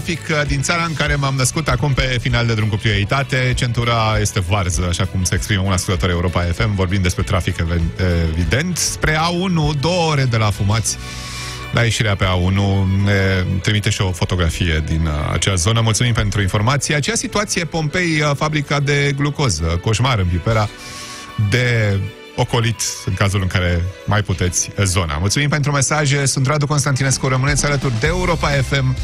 știri din trafic din țara în care m-am născut acum pe final de drum cu prioritate. Centura este varză, așa cum se exprimă un ascultător Europa FM, vorbind despre trafic evident. Spre A1, două ore de la fumați la ieșirea pe A1 ne trimite și o fotografie din uh, acea zonă. Mulțumim pentru informație. Acea situație, Pompei, uh, fabrica de glucoză, coșmar în Pipera, de ocolit în cazul în care mai puteți zona. Mulțumim pentru mesaje. Sunt Radu Constantinescu. Rămâneți alături de Europa FM.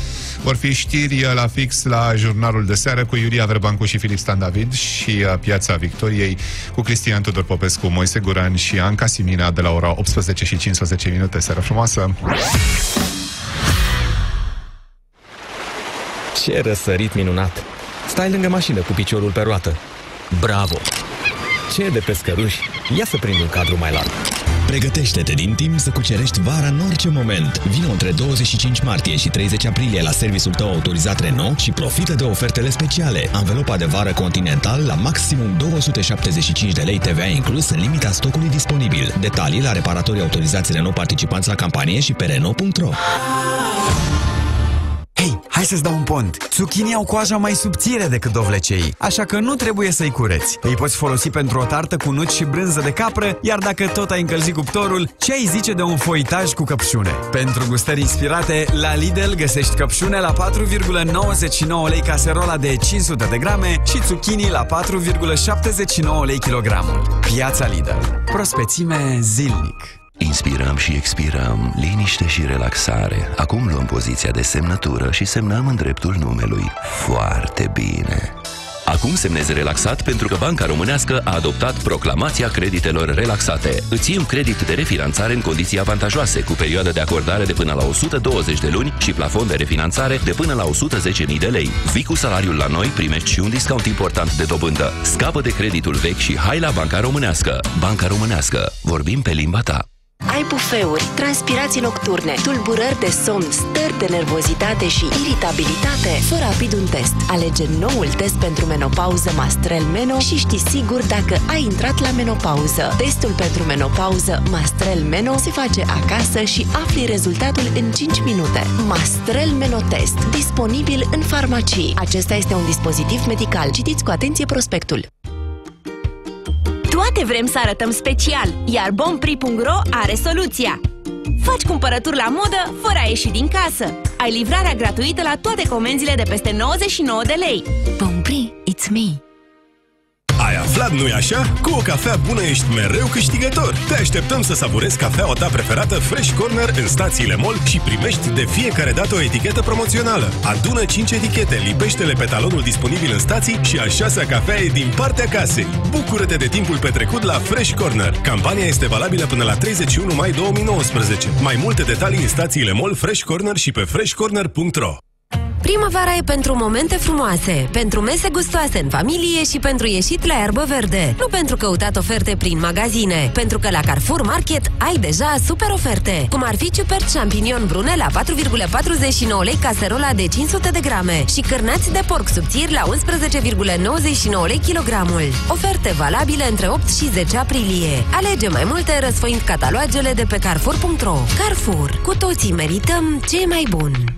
Vor fi știri la fix la jurnalul de seară cu Iulia Verbancu și Filip Stan David și uh, Piața Victoriei cu Cristian Tudor Popescu, Moise Guran și Anca Simina de la ora 18 și 15 minute. Seara frumoasă! Ce răsărit minunat! Stai lângă mașină cu piciorul pe roată. Bravo! Ce de pescăruși! Ia să prind un cadru mai larg. Pregătește-te din timp să cucerești vara în orice moment. Vino între 25 martie și 30 aprilie la serviciul tău autorizat Renault și profită de ofertele speciale. Anvelopa de vară Continental la maximum 275 de lei TVA inclus în limita stocului disponibil. Detalii la reparatorii autorizați Renault participanți la campanie și pe Renault.ro Hei, hai să-ți dau un pont. Zucchinii au coaja mai subțire decât dovlecei, așa că nu trebuie să-i cureți. Îi poți folosi pentru o tartă cu nuci și brânză de capră, iar dacă tot ai încălzit cuptorul, ce ai zice de un foitaj cu căpșune? Pentru gustări inspirate, la Lidl găsești căpșune la 4,99 lei caserola de 500 de grame și zucchini la 4,79 lei kilogramul. Piața Lidl. Prospețime zilnic. Inspirăm și expirăm, liniște și relaxare. Acum luăm poziția de semnătură și semnăm în dreptul numelui. Foarte bine! Acum semnezi relaxat pentru că Banca Românească a adoptat proclamația creditelor relaxate. Îți iei un credit de refinanțare în condiții avantajoase, cu perioadă de acordare de până la 120 de luni și plafon de refinanțare de până la 110.000 de lei. Vii cu salariul la noi, primești și un discount important de dobândă. Scapă de creditul vechi și hai la Banca Românească. Banca Românească. Vorbim pe limba ta. Ai bufeuri, transpirații nocturne, tulburări de somn, stări de nervozitate și iritabilitate? Fă rapid un test. Alege noul test pentru menopauză Mastrel Meno și știi sigur dacă ai intrat la menopauză. Testul pentru menopauză Mastrel Meno se face acasă și afli rezultatul în 5 minute. Mastrel Meno Test, disponibil în farmacii. Acesta este un dispozitiv medical. Citiți cu atenție prospectul. Toate vrem să arătăm special, iar bompri.ro are soluția. Faci cumpărături la modă fără a ieși din casă. Ai livrarea gratuită la toate comenzile de peste 99 de lei. Bompri, it's me! Ai aflat, nu-i așa? Cu o cafea bună ești mereu câștigător. Te așteptăm să savurezi cafeaua ta preferată Fresh Corner în stațiile MOL și primești de fiecare dată o etichetă promoțională. Adună 5 etichete, lipește-le pe talonul disponibil în stații și a șasea cafea e din partea casei. Bucură-te de timpul petrecut la Fresh Corner. Campania este valabilă până la 31 mai 2019. Mai multe detalii în stațiile MOL Fresh Corner și pe freshcorner.ro Primăvara e pentru momente frumoase, pentru mese gustoase în familie și pentru ieșit la erbă verde. Nu pentru căutat oferte prin magazine, pentru că la Carrefour Market ai deja super oferte, cum ar fi ciupert champignon brune la 4,49 lei caserola de 500 de grame și cârnați de porc subțiri la 11,99 lei kilogramul. Oferte valabile între 8 și 10 aprilie. Alege mai multe răsfoind catalogele de pe Carrefour.ro. Carrefour. Cu toții merităm ce mai bun.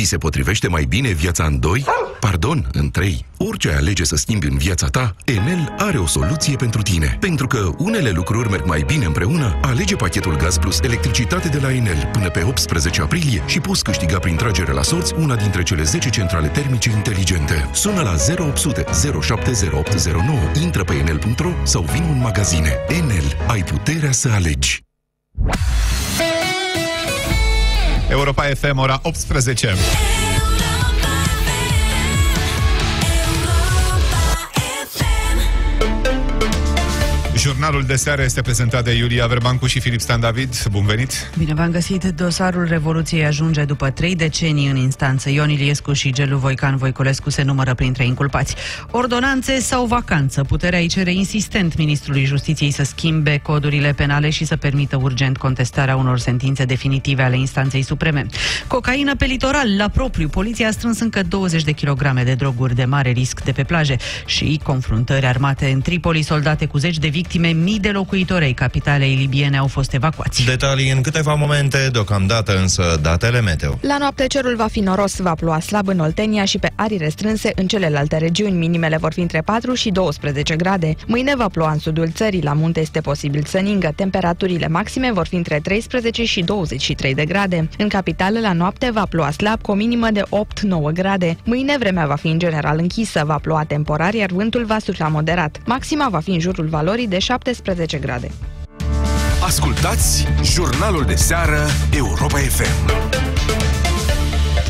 Vi se potrivește mai bine viața în doi? Pardon, în trei. Orice ai alege să schimbi în viața ta, Enel are o soluție pentru tine. Pentru că unele lucruri merg mai bine împreună, alege pachetul Gaz Plus Electricitate de la Enel până pe 18 aprilie și poți câștiga prin tragere la sorți una dintre cele 10 centrale termice inteligente. Sună la 0800 070809, intră pe enel.ro sau vin în magazine. Enel, ai puterea să alegi. Europa FM, ora 18. Jurnalul de seară este prezentat de Iulia Verbancu și Filip Stan David. Bun venit! Bine v-am găsit! Dosarul Revoluției ajunge după trei decenii în instanță. Ion Iliescu și Gelu Voican Voiculescu se numără printre inculpați. Ordonanțe sau vacanță? Puterea îi cere insistent ministrului Justiției să schimbe codurile penale și să permită urgent contestarea unor sentințe definitive ale instanței supreme. Cocaină pe litoral, la propriu. Poliția a strâns încă 20 de kilograme de droguri de mare risc de pe plaje și confruntări armate în Tripoli, soldate cu zeci de victime victime, mii de locuitori ai capitalei libiene au fost evacuați. Detalii în câteva momente, deocamdată însă datele meteo. La noapte cerul va fi noros, va ploua slab în Oltenia și pe arii restrânse în celelalte regiuni. Minimele vor fi între 4 și 12 grade. Mâine va ploua în sudul țării, la munte este posibil să ningă. Temperaturile maxime vor fi între 13 și 23 de grade. În capitală la noapte va ploua slab cu o minimă de 8-9 grade. Mâine vremea va fi în general închisă, va ploua temporar, iar vântul va sufla moderat. Maxima va fi în jurul valorii de 17 grade. Ascultați jurnalul de seară Europa FM.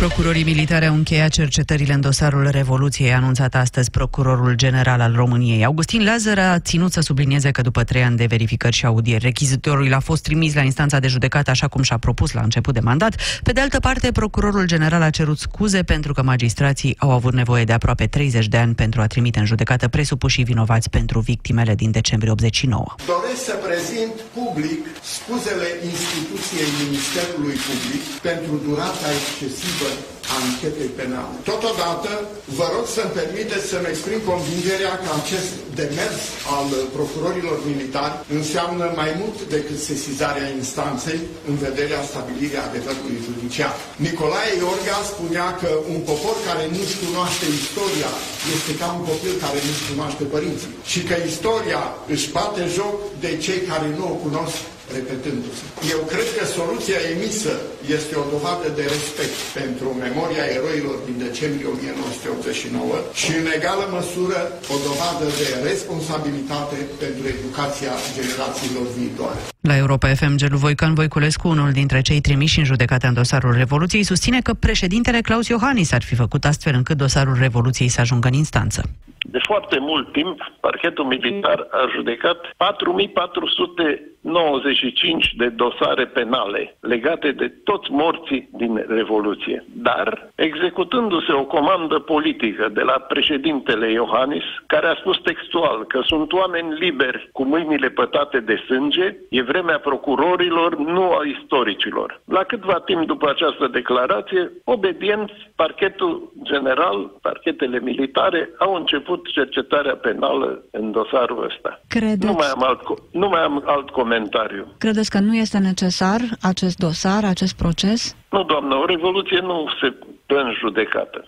Procurorii militari au încheiat cercetările în dosarul Revoluției, a anunțat astăzi procurorul general al României. Augustin Lazar a ținut să sublinieze că după trei ani de verificări și audieri, rechizitorul a fost trimis la instanța de judecată așa cum și-a propus la început de mandat. Pe de altă parte, procurorul general a cerut scuze pentru că magistrații au avut nevoie de aproape 30 de ani pentru a trimite în judecată presupușii vinovați pentru victimele din decembrie 89. Doresc să prezint public scuzele instituției Ministerului Public pentru durata excesivă a anchetei penale. Totodată, vă rog să-mi permiteți să-mi exprim convingerea că acest demers al procurorilor militari înseamnă mai mult decât sesizarea instanței în vederea stabilirii adevărului judiciar. Nicolae Iorga spunea că un popor care nu-și cunoaște istoria este ca un copil care nu-și cunoaște părinții și că istoria își bate joc de cei care nu o cunosc repetându-se. Eu cred că soluția emisă este o dovadă de respect pentru memoria eroilor din decembrie 1989 și în egală măsură o dovadă de responsabilitate pentru educația generațiilor viitoare. La Europa FM, Gelu Voican Voiculescu, unul dintre cei trimiși în judecată în dosarul Revoluției, susține că președintele Claus Iohannis ar fi făcut astfel încât dosarul Revoluției să ajungă în instanță. De foarte mult timp, parchetul militar a judecat 4495 de dosare penale legate de toți morții din Revoluție. Dar, executându-se o comandă politică de la președintele Iohannis, care a spus textual că sunt oameni liberi cu mâinile pătate de sânge, e vremea procurorilor, nu a istoricilor. La câtva timp după această declarație, obedient, parchetul general, parchetele militare au început cercetarea penală în dosarul ăsta. Credeți... Nu mai, am alt, nu mai am alt comentariu. Credeți că nu este necesar acest dosar, acest proces? Nu, doamnă, o revoluție nu se dă în judecată.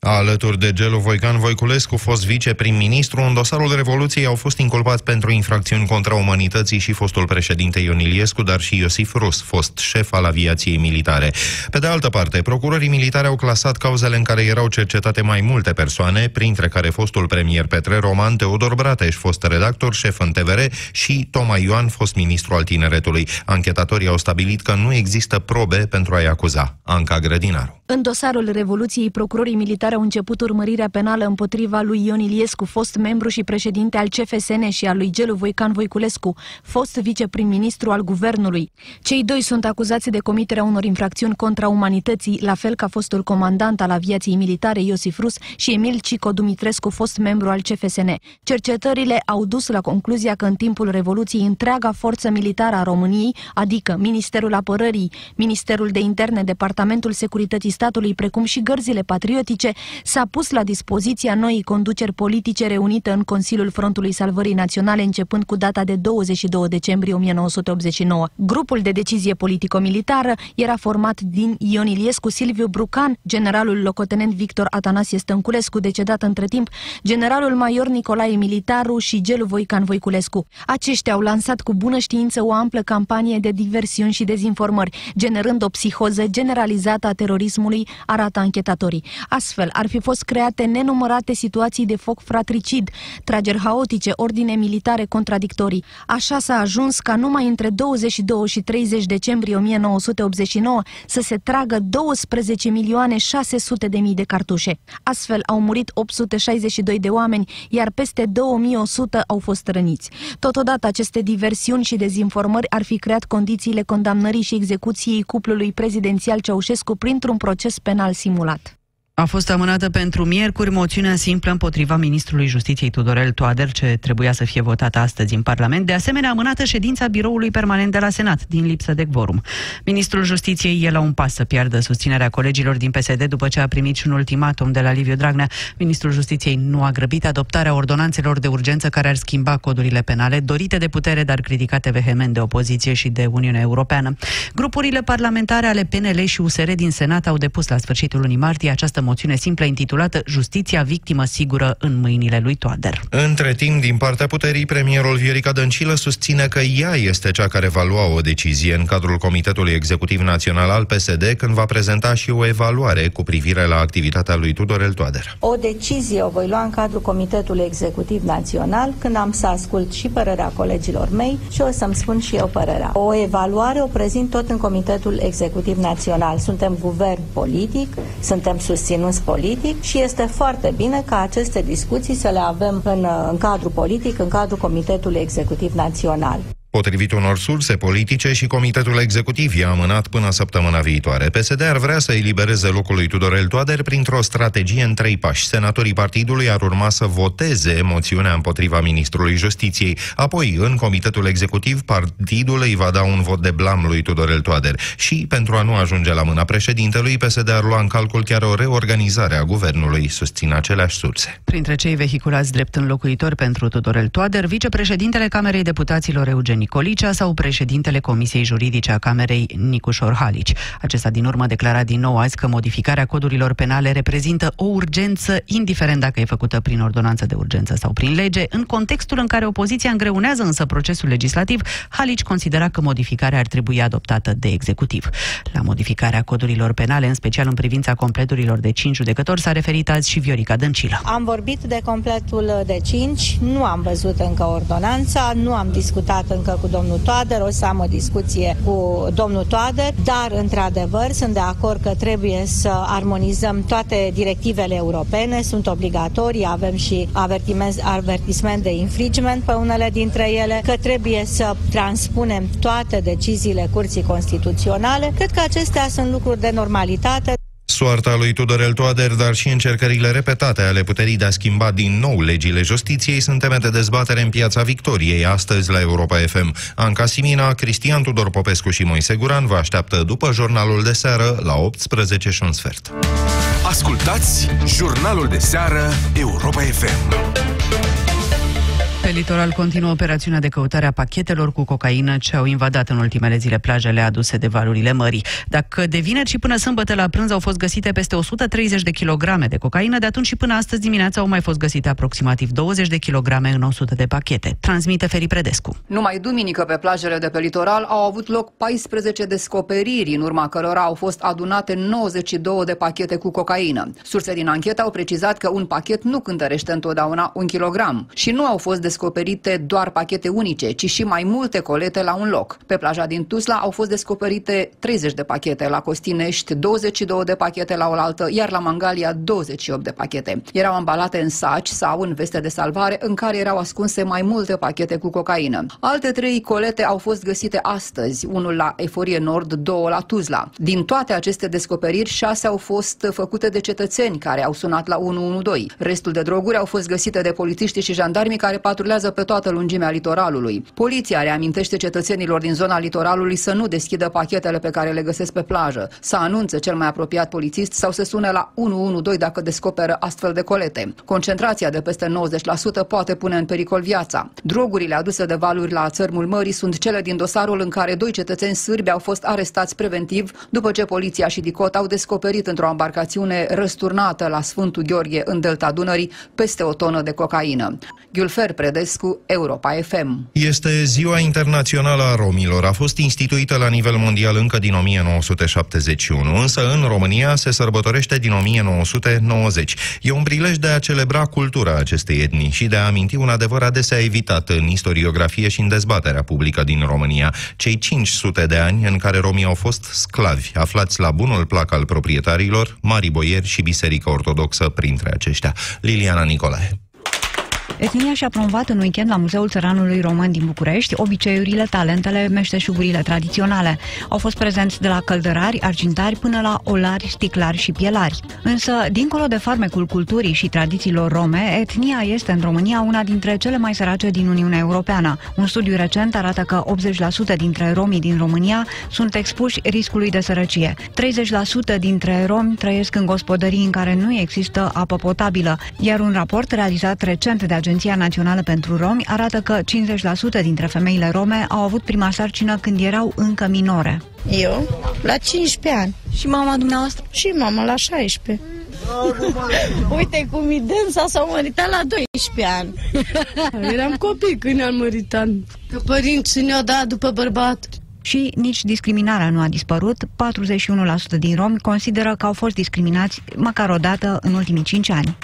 Alături de Gelu Voican Voiculescu, fost viceprim-ministru, în dosarul Revoluției au fost inculpați pentru infracțiuni contra umanității și fostul președinte Ion Iliescu, dar și Iosif Rus, fost șef al aviației militare. Pe de altă parte, procurorii militari au clasat cauzele în care erau cercetate mai multe persoane, printre care fostul premier Petre Roman, Teodor Brateș, fost redactor șef în TVR și Toma Ioan, fost ministru al tineretului. Anchetatorii au stabilit că nu există probe pentru a-i acuza. Anca Grădinaru. În dosarul Revoluției, procurorii militari au început urmărirea penală împotriva lui Ion Iliescu, fost membru și președinte al CFSN și al lui Gelu Voican Voiculescu, fost viceprim-ministru al guvernului. Cei doi sunt acuzați de comiterea unor infracțiuni contra umanității, la fel ca fostul comandant al aviației militare Iosif Rus și Emil Cico Dumitrescu, fost membru al CFSN. Cercetările au dus la concluzia că în timpul Revoluției întreaga forță militară a României, adică Ministerul Apărării, Ministerul de Interne, Departamentul Securității Statului, precum și gărzile patriotice, s-a pus la dispoziția noii conduceri politice reunite în Consiliul Frontului Salvării Naționale începând cu data de 22 decembrie 1989. Grupul de decizie politico-militară era format din Ion Iliescu, Silviu Brucan, generalul locotenent Victor Atanasie Stănculescu, decedat între timp, generalul major Nicolae Militaru și Gelu Voican Voiculescu. Aceștia au lansat cu bună știință o amplă campanie de diversiuni și dezinformări, generând o psihoză generalizată a terorismului, arată anchetatorii. Astfel, ar fi fost create nenumărate situații de foc fratricid, trageri haotice, ordine militare contradictorii. Așa s-a ajuns ca numai între 22 și 30 decembrie 1989 să se tragă 12 milioane 600 de mii de cartușe. Astfel au murit 862 de oameni, iar peste 2100 au fost răniți. Totodată aceste diversiuni și dezinformări ar fi creat condițiile condamnării și execuției cuplului prezidențial Ceaușescu printr-un proces penal simulat. A fost amânată pentru miercuri moțiunea simplă împotriva ministrului Justiției Tudorel Toader, ce trebuia să fie votată astăzi în Parlament. De asemenea, amânată ședința biroului permanent de la Senat, din lipsă de quorum. Ministrul Justiției e la un pas să piardă susținerea colegilor din PSD după ce a primit și un ultimatum de la Liviu Dragnea. Ministrul Justiției nu a grăbit adoptarea ordonanțelor de urgență care ar schimba codurile penale, dorite de putere, dar criticate vehement de opoziție și de Uniunea Europeană. Grupurile parlamentare ale PNL și USR din Senat au depus la sfârșitul lunii martie această moțiune simplă intitulată Justiția victimă sigură în mâinile lui Toader. Între timp, din partea puterii, premierul Viorica Dăncilă susține că ea este cea care va lua o decizie în cadrul Comitetului Executiv Național al PSD când va prezenta și o evaluare cu privire la activitatea lui Tudorel Toader. O decizie o voi lua în cadrul Comitetului Executiv Național când am să ascult și părerea colegilor mei și o să-mi spun și eu părerea. O evaluare o prezint tot în Comitetul Executiv Național. Suntem guvern politic, suntem susținuți politic și este foarte bine ca aceste discuții să le avem în, în cadrul politic, în cadrul Comitetului Executiv Național. Potrivit unor surse politice și Comitetul Executiv i-a amânat până săptămâna viitoare. PSD ar vrea să elibereze locul lui Tudorel Toader printr-o strategie în trei pași. Senatorii partidului ar urma să voteze moțiunea împotriva ministrului Justiției. Apoi, în Comitetul Executiv, partidul îi va da un vot de blam lui Tudorel Toader. Și, pentru a nu ajunge la mâna președintelui, PSD ar lua în calcul chiar o reorganizare a guvernului, susțin aceleași surse. Printre cei vehiculați drept înlocuitor pentru Tudorel Toader, vicepreședintele Camerei Deputaților Eugen Nicolicea sau președintele Comisiei Juridice a Camerei Nicușor Halici. Acesta din urmă declara din nou azi că modificarea codurilor penale reprezintă o urgență, indiferent dacă e făcută prin ordonanță de urgență sau prin lege. În contextul în care opoziția îngreunează însă procesul legislativ, Halici considera că modificarea ar trebui adoptată de executiv. La modificarea codurilor penale, în special în privința completurilor de 5 judecători, s-a referit azi și Viorica Dăncilă. Am vorbit de completul de 5, nu am văzut încă ordonanța, nu am discutat încă cu domnul Toader, o să am o discuție cu domnul Toader, dar într-adevăr sunt de acord că trebuie să armonizăm toate directivele europene, sunt obligatorii, avem și avertisment de infringement pe unele dintre ele, că trebuie să transpunem toate deciziile Curții Constituționale. Cred că acestea sunt lucruri de normalitate. Soarta lui Tudorel Toader, dar și încercările repetate ale puterii de a schimba din nou legile justiției sunt teme de dezbatere în piața Victoriei, astăzi la Europa FM. Anca Simina, Cristian Tudor Popescu și Moise Guran vă așteaptă după jurnalul de seară la 18 și un sfert. Ascultați jurnalul de seară Europa FM. Pe litoral continuă operațiunea de căutare a pachetelor cu cocaină ce au invadat în ultimele zile plajele aduse de valurile mării. Dacă de vineri și până sâmbătă la prânz au fost găsite peste 130 de kilograme de cocaină, de atunci și până astăzi dimineața au mai fost găsite aproximativ 20 de kilograme în 100 de pachete. Transmite Feri Predescu. Numai duminică pe plajele de pe litoral au avut loc 14 descoperiri, în urma cărora au fost adunate 92 de pachete cu cocaină. Surse din anchetă au precizat că un pachet nu cântărește întotdeauna un kilogram și nu au fost descoperite doar pachete unice, ci și mai multe colete la un loc. Pe plaja din Tuzla au fost descoperite 30 de pachete, la Costinești 22 de pachete la oaltă, iar la Mangalia 28 de pachete. Erau ambalate în saci sau în veste de salvare în care erau ascunse mai multe pachete cu cocaină. Alte trei colete au fost găsite astăzi, unul la Eforie Nord, două la Tuzla. Din toate aceste descoperiri, șase au fost făcute de cetățeni care au sunat la 112. Restul de droguri au fost găsite de polițiști și jandarmii care patrulează pe toată lungimea litoralului. Poliția reamintește cetățenilor din zona litoralului să nu deschidă pachetele pe care le găsesc pe plajă, să anunțe cel mai apropiat polițist sau să sune la 112 dacă descoperă astfel de colete. Concentrația de peste 90% poate pune în pericol viața. Drogurile aduse de valuri la țărmul mării sunt cele din dosarul în care doi cetățeni sârbi au fost arestați preventiv după ce poliția și DICOT au descoperit într-o embarcațiune răsturnată la Sfântul Gheorghe în delta Dunării peste o tonă de cocaină. Gülfer Predescu, Europa FM. Este Ziua Internațională a Romilor. A fost instituită la nivel mondial încă din 1971, însă în România se sărbătorește din 1990. E un prilej de a celebra cultura acestei etnii și de a aminti un adevăr adesea evitat în istoriografie și în dezbaterea publică din România. Cei 500 de ani în care romii au fost sclavi, aflați la bunul plac al proprietarilor, mari boieri și biserică ortodoxă printre aceștia. Liliana Nicolae. Etnia și-a promovat în weekend la Muzeul Țăranului Român din București obiceiurile, talentele, meșteșugurile tradiționale. Au fost prezenți de la căldărari, argintari până la olari, sticlari și pielari. Însă, dincolo de farmecul culturii și tradițiilor rome, etnia este în România una dintre cele mai sărace din Uniunea Europeană. Un studiu recent arată că 80% dintre romii din România sunt expuși riscului de sărăcie. 30% dintre romi trăiesc în gospodării în care nu există apă potabilă, iar un raport realizat recent de Agenția Națională pentru Romi arată că 50% dintre femeile rome au avut prima sarcină când erau încă minore. Eu? La 15 ani. Și mama dumneavoastră? Și mama la 16. Uite cum e dânsa s-au măritat la 12 ani. Eram copii când ne-am măritat. Că părinții ne-au dat după bărbat. Și nici discriminarea nu a dispărut. 41% din romi consideră că au fost discriminați măcar o dată în ultimii 5 ani.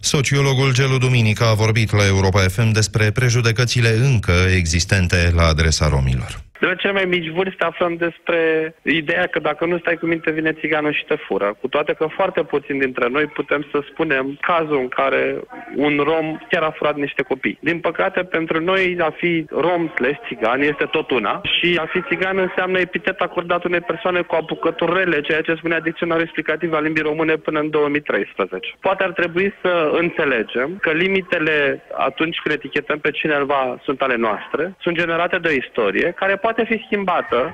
Sociologul Gelu Duminica a vorbit la Europa FM despre prejudecățile încă existente la adresa romilor. De la cele mai mici vârste aflăm despre ideea că dacă nu stai cu minte, vine țiganul și te fură. Cu toate că foarte puțin dintre noi putem să spunem cazul în care un rom chiar a furat niște copii. Din păcate, pentru noi a fi rom slash țigan este tot una și a fi țigan înseamnă epitet acordat unei persoane cu apucături rele, ceea ce spunea dicționarul explicativ al limbii române până în 2013. Poate ar trebui să înțelegem că limitele atunci când etichetăm pe cineva sunt ale noastre, sunt generate de o istorie care poate fi schimbată.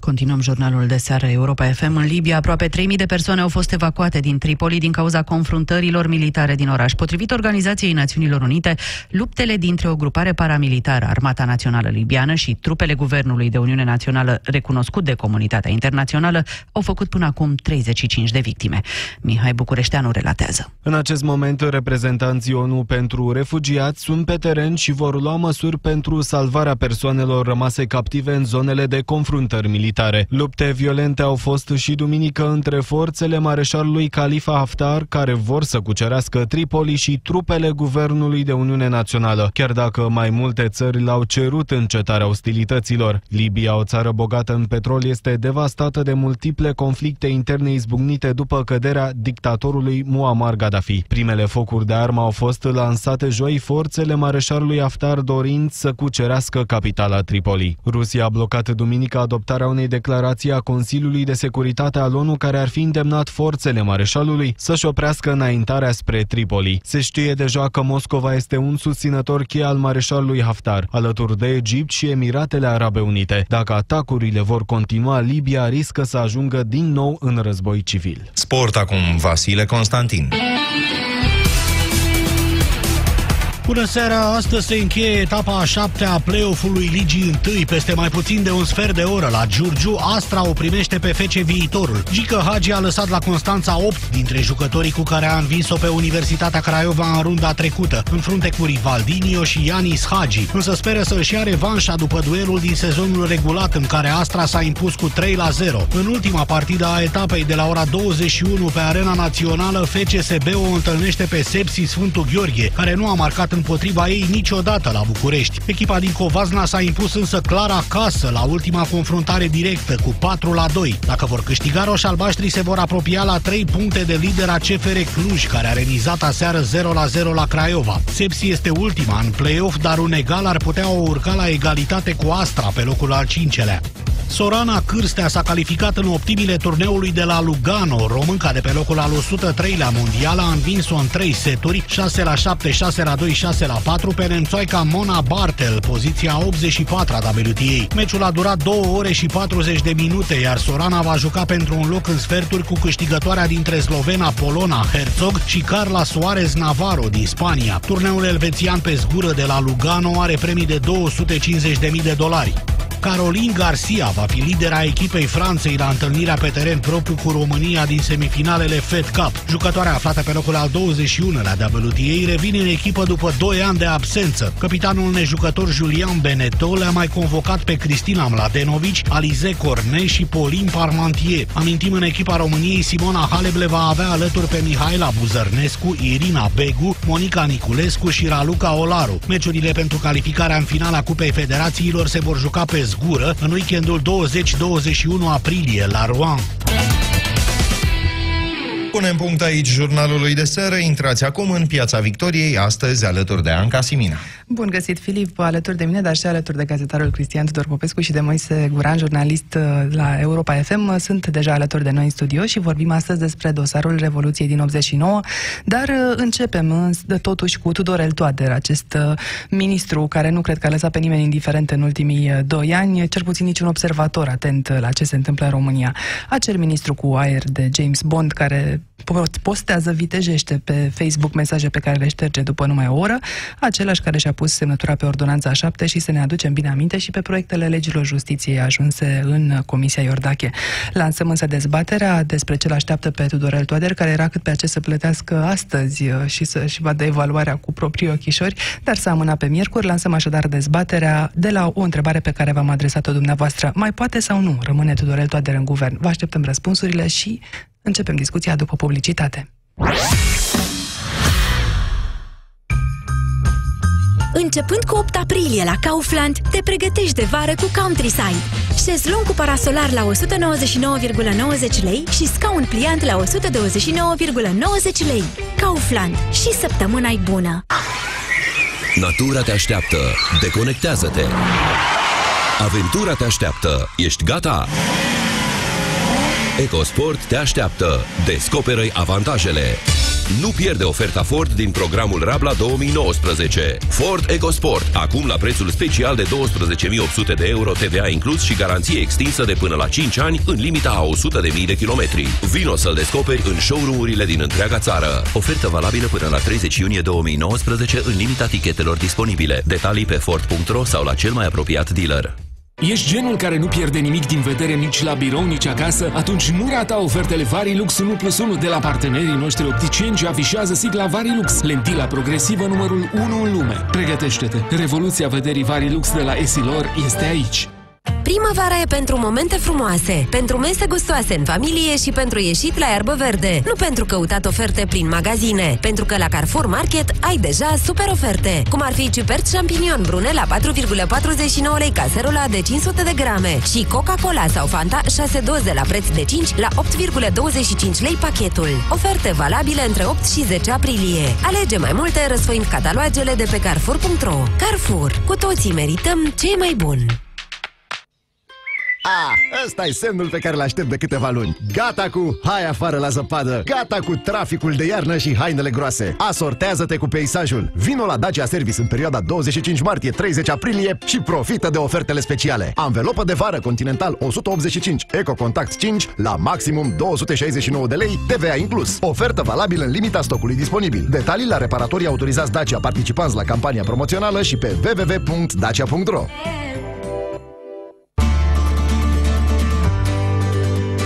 Continuăm jurnalul de seară Europa FM. În Libia, aproape 3.000 de persoane au fost evacuate din Tripoli din cauza confruntărilor militare din oraș. Potrivit Organizației Națiunilor Unite, luptele dintre o grupare paramilitară, Armata Națională Libiană și trupele Guvernului de Uniune Națională recunoscut de comunitatea internațională au făcut până acum 35 de victime. Mihai Bucureșteanu relatează. În acest moment, reprezentanții ONU pentru refugiați sunt pe teren și vor lua măsuri pentru salvarea persoanelor rămase captive în zonele de confruntări militare militare. Lupte violente au fost și duminică între forțele mareșalului Khalifa Haftar, care vor să cucerească Tripoli și trupele Guvernului de Uniune Națională, chiar dacă mai multe țări l-au cerut încetarea ostilităților. Libia, o țară bogată în petrol, este devastată de multiple conflicte interne izbucnite după căderea dictatorului Muammar Gaddafi. Primele focuri de armă au fost lansate joi forțele mareșalului Haftar dorind să cucerească capitala Tripoli. Rusia a blocat duminică adoptarea unei declarații a Consiliului de Securitate al ONU care ar fi îndemnat forțele mareșalului să-și oprească înaintarea spre Tripoli. Se știe deja că Moscova este un susținător cheie al mareșalului Haftar, alături de Egipt și Emiratele Arabe Unite. Dacă atacurile vor continua, Libia riscă să ajungă din nou în război civil. Sport acum, Vasile Constantin. Bună seara! Astăzi se încheie etapa a șaptea a play-off-ului Ligii 1. Peste mai puțin de un sfert de oră la Giurgiu, Astra o primește pe fece viitorul. Gică Hagi a lăsat la Constanța 8 dintre jucătorii cu care a învins-o pe Universitatea Craiova în runda trecută, în frunte cu Rivaldinho și Ianis Hagi, însă speră să își ia revanșa după duelul din sezonul regulat în care Astra s-a impus cu 3 la 0. În ultima partidă a etapei de la ora 21 pe Arena Națională, FCSB o întâlnește pe Sepsi Sfântul Gheorghe, care nu a marcat împotriva ei niciodată la București. Echipa din Covazna s-a impus însă clar acasă la ultima confruntare directă cu 4 la 2. Dacă vor câștiga roșalbaștrii se vor apropia la 3 puncte de lider a CFR Cluj, care a remizat aseară 0 la 0 la Craiova. Sepsi este ultima în play-off, dar un egal ar putea o urca la egalitate cu Astra pe locul al cincelea. Sorana Cârstea s-a calificat în optimile turneului de la Lugano. Românca de pe locul al 103-lea mondial a învins-o în 3 seturi, 6 la 7, 6 la 2, 6 la 4 pe nemțoica Mona Bartel, poziția 84 a WTA. Meciul a durat 2 ore și 40 de minute, iar Sorana va juca pentru un loc în sferturi cu câștigătoarea dintre slovena Polona Herzog și Carla Suarez Navarro din Spania. Turneul elvețian pe zgură de la Lugano are premii de 250.000 de dolari. Caroline Garcia va fi lidera echipei Franței la întâlnirea pe teren propriu cu România din semifinalele Fed Cup. Jucătoarea aflată pe locul al 21-lea WTA revine în echipă după 2 ani de absență. Capitanul nejucător Julian Beneteau le-a mai convocat pe Cristina Mladenovici, Alize Corne și Paulin Parmantier. Amintim în echipa României Simona Halep le va avea alături pe Mihaela Buzărnescu, Irina Begu, Monica Niculescu și Raluca Olaru. Meciurile pentru calificarea în finala Cupei Federațiilor se vor juca pe zgură în weekendul 20-21 aprilie la Rouen. Punem punct aici jurnalului de seară. Intrați acum în Piața Victoriei, astăzi alături de Anca Simina. Bun găsit, Filip, alături de mine, dar și alături de gazetarul Cristian Tudor Popescu și de Moise Guran, jurnalist uh, la Europa FM. Sunt deja alături de noi în studio și vorbim astăzi despre dosarul Revoluției din 89, dar uh, începem de totuși cu Tudorel Toader, acest uh, ministru care nu cred că a lăsat pe nimeni indiferent în ultimii doi ani, cel puțin niciun observator atent la ce se întâmplă în România. Acel ministru cu aer de James Bond care postează vitejește pe Facebook mesaje pe care le șterge după numai o oră, același care și-a pus semnătura pe ordonanța 7 și să ne aducem bine aminte și pe proiectele legilor justiției ajunse în Comisia Iordache. Lansăm însă dezbaterea despre ce așteaptă pe Tudorel Toader, care era cât pe ce să plătească astăzi uh, și să-și vadă evaluarea cu proprii ochișori, dar să amâna pe miercuri. Lansăm așadar dezbaterea de la o întrebare pe care v-am adresat-o dumneavoastră. Mai poate sau nu rămâne Tudorel Toader în guvern? Vă așteptăm răspunsurile și Începem discuția după publicitate. Începând cu 8 aprilie la Kaufland, te pregătești de vară cu Countryside. Șezlong cu parasolar la 199,90 lei și scaun pliant la 129,90 lei. Kaufland. Și săptămâna e bună! Natura te așteaptă. Deconectează-te. Aventura te așteaptă. Ești gata? EcoSport te așteaptă. Descoperă avantajele. Nu pierde oferta Ford din programul Rabla 2019. Ford EcoSport, acum la prețul special de 12.800 de euro TVA inclus și garanție extinsă de până la 5 ani în limita a 100.000 de kilometri. Vino să-l descoperi în showroom-urile din întreaga țară. Ofertă valabilă până la 30 iunie 2019 în limita tichetelor disponibile. Detalii pe Ford.ro sau la cel mai apropiat dealer. Ești genul care nu pierde nimic din vedere nici la birou, nici acasă? Atunci nu rata ofertele Varilux 1 plus 1 de la partenerii noștri opticieni ce afișează sigla Varilux, lentila progresivă numărul 1 în lume. Pregătește-te! Revoluția vederii Varilux de la Esilor este aici! Primăvara e pentru momente frumoase, pentru mese gustoase în familie și pentru ieșit la erbă verde. Nu pentru căutat oferte prin magazine, pentru că la Carrefour Market ai deja super oferte, cum ar fi ciuperci champignon brune la 4,49 lei caserula de 500 de grame și Coca-Cola sau Fanta 6 doze la preț de 5 la 8,25 lei pachetul. Oferte valabile între 8 și 10 aprilie. Alege mai multe răsfoind catalogele de pe Carrefour.ro. Carrefour. Cu toții merităm ce mai bun. A, ăsta e semnul pe care l-aștept de câteva luni. Gata cu hai afară la zăpadă, gata cu traficul de iarnă și hainele groase. Asortează-te cu peisajul. Vino la Dacia Service în perioada 25 martie-30 aprilie și profită de ofertele speciale. Anvelopă de vară Continental 185, Eco Contact 5 la maximum 269 de lei, TVA inclus. Ofertă valabilă în limita stocului disponibil. Detalii la reparatorii autorizați Dacia participanți la campania promoțională și pe www.dacia.ro.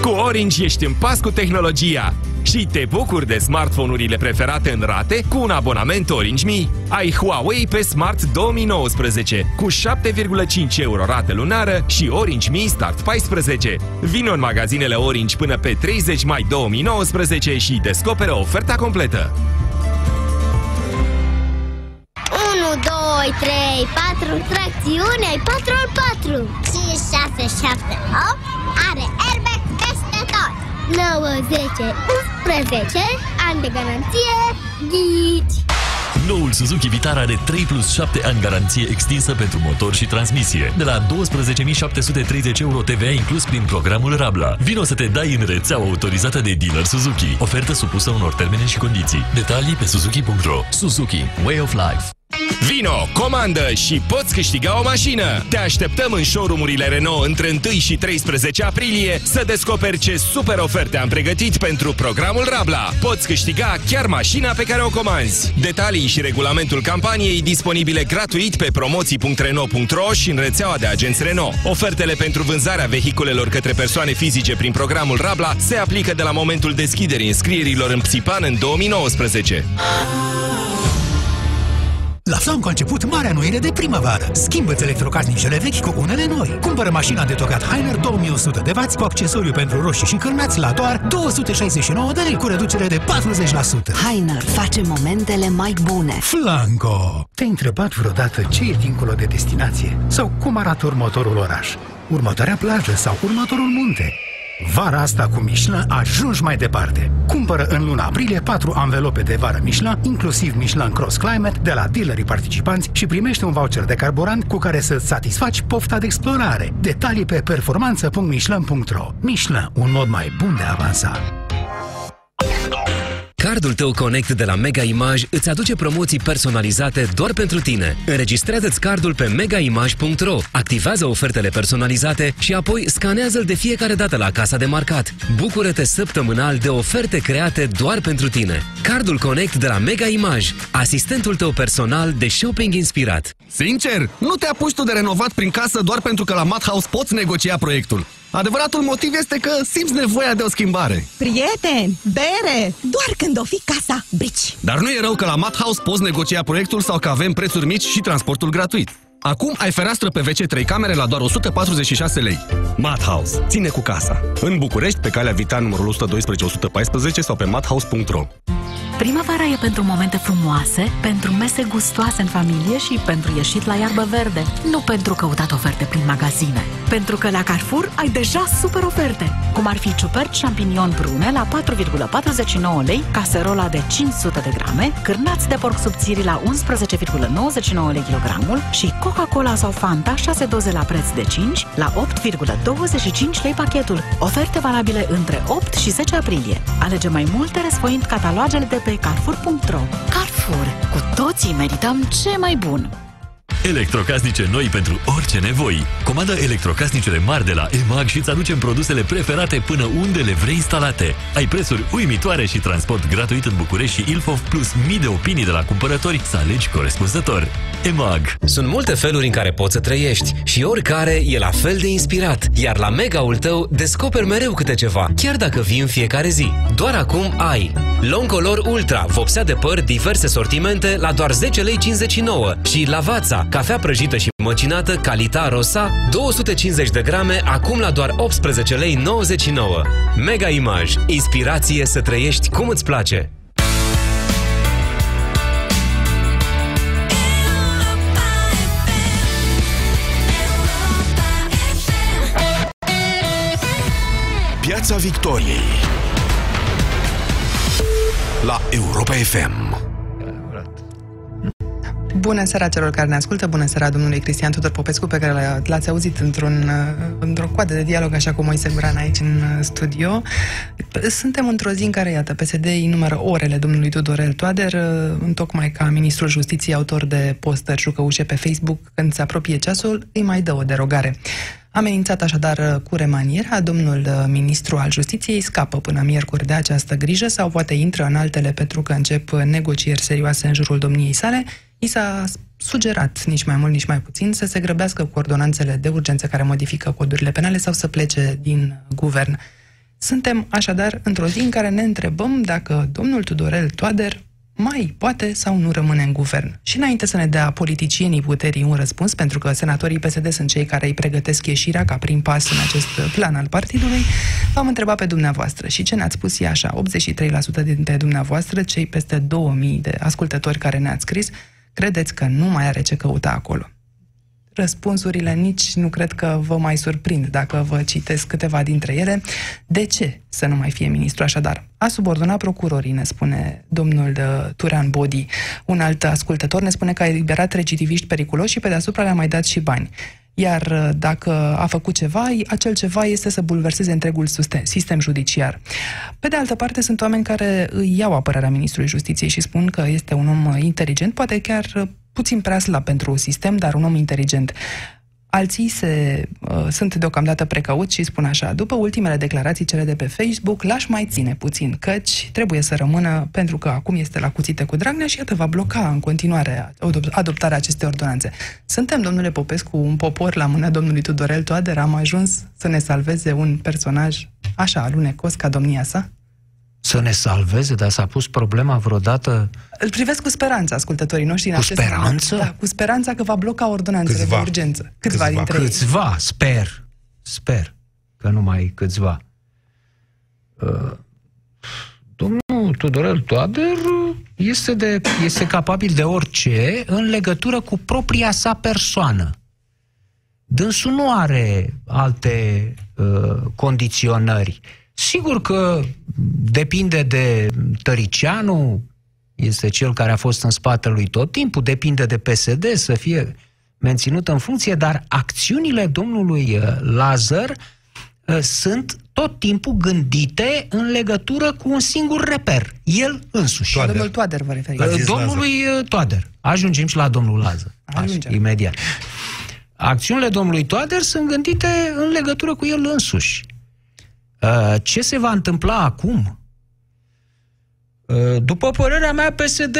Cu Orange ești în pas cu tehnologia și te bucuri de smartphone-urile preferate în rate cu un abonament Orange Mi. Ai Huawei pe Smart 2019 cu 7,5 euro rată lunară și Orange Mi Start 14. Vino în magazinele Orange până pe 30 mai 2019 și descoperă oferta completă. 1, 2, 3, 4, tracțiune, ai 4 al 4 5, 6, 7, 8 Are airbag 9, 10, 11 ani de garanție Ghici! Noul Suzuki Vitara are 3 plus 7 ani garanție extinsă pentru motor și transmisie. De la 12.730 euro TVA inclus prin programul Rabla. Vino să te dai în rețeaua autorizată de dealer Suzuki. Ofertă supusă unor termene și condiții. Detalii pe suzuki.ro Suzuki. Way of Life. Vino, comandă și poți câștiga o mașină! Te așteptăm în showroom-urile Renault între 1 și 13 aprilie să descoperi ce super oferte am pregătit pentru programul Rabla. Poți câștiga chiar mașina pe care o comanzi. Detalii și regulamentul campaniei disponibile gratuit pe promoții.renault.ro și în rețeaua de agenți Renault. Ofertele pentru vânzarea vehiculelor către persoane fizice prin programul Rabla se aplică de la momentul deschiderii înscrierilor în Psipan în 2019. La Flanco a început marea noire de primăvară. Schimbă-ți electrocasnicele vechi cu unele noi. Cumpără mașina de tocat Heiner 2100 de W cu accesoriu pentru roșii și cârnați la doar 269 de lei cu reducere de 40%. Heiner face momentele mai bune. Flanco! Te-ai întrebat vreodată ce e dincolo de destinație? Sau cum arată următorul oraș? Următoarea plajă sau următorul munte? Vara asta cu Michelin ajungi mai departe. Cumpără în luna aprilie 4 anvelope de vară Michelin, inclusiv Michelin Cross Climate, de la dealerii participanți și primește un voucher de carburant cu care să-ți satisfaci pofta de explorare. Detalii pe performanță.michelin.ro Michelin, un mod mai bun de a avansa. Cardul tău Connect de la Mega Image îți aduce promoții personalizate doar pentru tine. Înregistrează-ți cardul pe megaimage.ro, activează ofertele personalizate și apoi scanează-l de fiecare dată la casa de marcat. Bucură-te săptămânal de oferte create doar pentru tine. Cardul Connect de la Mega Image, asistentul tău personal de shopping inspirat. Sincer, nu te apuci tu de renovat prin casă doar pentru că la Madhouse poți negocia proiectul. Adevăratul motiv este că simți nevoia de o schimbare. Prieten, bere, doar când o fi casa brici. Dar nu e rău că la Madhouse poți negocia proiectul sau că avem prețuri mici și transportul gratuit. Acum ai fereastră PVC 3 camere la doar 146 lei. Madhouse. Ține cu casa. În București, pe calea Vitan numărul 112-114 sau pe madhouse.ro Primăvara e pentru momente frumoase, pentru mese gustoase în familie și pentru ieșit la iarbă verde. Nu pentru căutat oferte prin magazine. Pentru că la Carrefour ai deja super oferte. Cum ar fi ciuperci champignon brune la 4,49 lei, caserola de 500 de grame, cârnați de porc subțiri la 11,99 lei kilogramul și Coca-Cola sau Fanta 6 doze la preț de 5 la 8,25 lei pachetul. Oferte valabile între 8 și 10 aprilie. Alege mai multe răsfoind catalogele de pe carrefour.ro Carrefour. Cu toții merităm ce mai bun! Electrocasnice noi pentru orice nevoi. Comanda electrocasnicele mari de la EMAG și îți aducem produsele preferate până unde le vrei instalate. Ai prețuri uimitoare și transport gratuit în București și Ilfov plus mii de opinii de la cumpărători să alegi corespunzător. EMAG. Sunt multe feluri în care poți să trăiești și oricare e la fel de inspirat. Iar la Mega-ul tău descoperi mereu câte ceva, chiar dacă vii în fiecare zi. Doar acum ai Long Color Ultra, vopsea de păr, diverse sortimente la doar 10 lei 59 și Lavazza, cafea prăjită și măcinată Calita Rosa, 250 de grame, acum la doar 18 lei 99. Mega Image, inspirație să trăiești cum îți place. Piața Victoriei la Europa FM. Bună seara celor care ne ascultă, bună seara domnului Cristian Tudor Popescu, pe care l-ați auzit într-un, într-o coadă de dialog, așa cum Moise Guran aici în studio. Suntem într-o zi în care, iată, PSD îi numără orele domnului Tudorel Toader, întocmai ca ministrul justiției, autor de postări jucăușe pe Facebook, când se apropie ceasul, îi mai dă o derogare. Amenințat așadar cu remaniera, domnul ministru al justiției scapă până miercuri de această grijă sau poate intră în altele pentru că încep negocieri serioase în jurul domniei sale, i s-a sugerat, nici mai mult, nici mai puțin, să se grăbească cu ordonanțele de urgență care modifică codurile penale sau să plece din guvern. Suntem așadar într-o zi în care ne întrebăm dacă domnul Tudorel Toader mai poate sau nu rămâne în guvern. Și înainte să ne dea politicienii puterii un răspuns, pentru că senatorii PSD sunt cei care îi pregătesc ieșirea ca prim pas în acest plan al partidului, v-am întrebat pe dumneavoastră și ce ne-ați spus e așa, 83% dintre dumneavoastră, cei peste 2000 de ascultători care ne-ați scris, credeți că nu mai are ce căuta acolo. Răspunsurile nici nu cred că vă mai surprind dacă vă citesc câteva dintre ele. De ce să nu mai fie ministru așadar? A subordonat procurorii, ne spune domnul uh, Turan Bodi. Un alt ascultător ne spune că a eliberat recidiviști periculoși și pe deasupra le-a mai dat și bani. Iar uh, dacă a făcut ceva, acel ceva este să bulverseze întregul sistem judiciar. Pe de altă parte, sunt oameni care îi iau apărarea Ministrului Justiției și spun că este un om inteligent, poate chiar uh, puțin prea slab pentru sistem, dar un om inteligent. Alții se, uh, sunt deocamdată precauți și spun așa, după ultimele declarații cele de pe Facebook, l-aș mai ține puțin, căci trebuie să rămână, pentru că acum este la cuțite cu Dragnea și iată va bloca în continuare adoptarea acestei ordonanțe. Suntem, domnule Popescu, un popor la mâna domnului Tudorel Toader, am ajuns să ne salveze un personaj așa alunecos ca domnia sa? Să ne salveze, dar s-a pus problema vreodată... Îl privesc cu speranță, ascultătorii noștri. Cu speranță? Da, cu speranța că va bloca ordonanțele câțiva. de urgență. Câțiva, câțiva dintre Câțiva, ei. sper. Sper că nu mai câțiva. Uh, domnul Tudorel Toader este, de, este capabil de orice în legătură cu propria sa persoană. Dânsul nu are alte uh, condiționări. Sigur că depinde de Tăricianu, este cel care a fost în spatele lui tot timpul, depinde de PSD să fie menținut în funcție, dar acțiunile domnului uh, Lazar uh, sunt tot timpul gândite în legătură cu un singur reper, el însuși. Toader. Domnul Toader vă referiți. Domnului Lazar. Toader. Ajungem și la domnul Lazar. Ajungem. Așa, imediat. Acțiunile domnului Toader sunt gândite în legătură cu el însuși. Uh, ce se va întâmpla acum? Uh, după părerea mea, PSD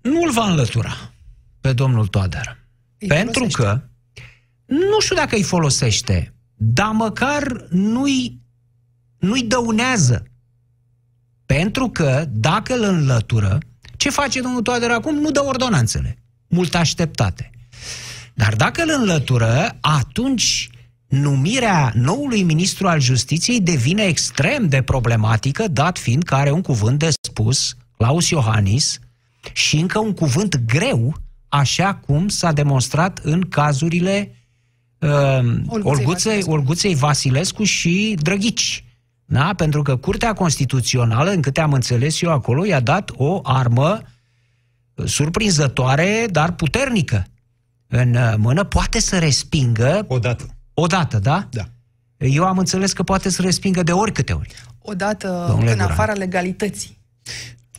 nu îl va înlătura pe domnul Toader. Îi pentru folosește. că nu știu dacă îi folosește, dar măcar nu-i, nu-i dăunează. Pentru că dacă îl înlătură, ce face domnul Toader acum? Nu dă ordonanțele. Mult așteptate. Dar dacă îl înlătură, atunci numirea noului ministru al justiției devine extrem de problematică, dat fiind că are un cuvânt de spus, Claus Iohannis, și încă un cuvânt greu, așa cum s-a demonstrat în cazurile uh, Olguței, Olguței, Vasilescu. Olguței Vasilescu și Drăghici. Da? Pentru că Curtea Constituțională, în câte am înțeles eu acolo, i-a dat o armă surprinzătoare, dar puternică în uh, mână, poate să respingă... Odată. Odată, da? Da. Eu am înțeles că poate să respingă de ori câte ori. Odată Domnule în Duran. afara legalității.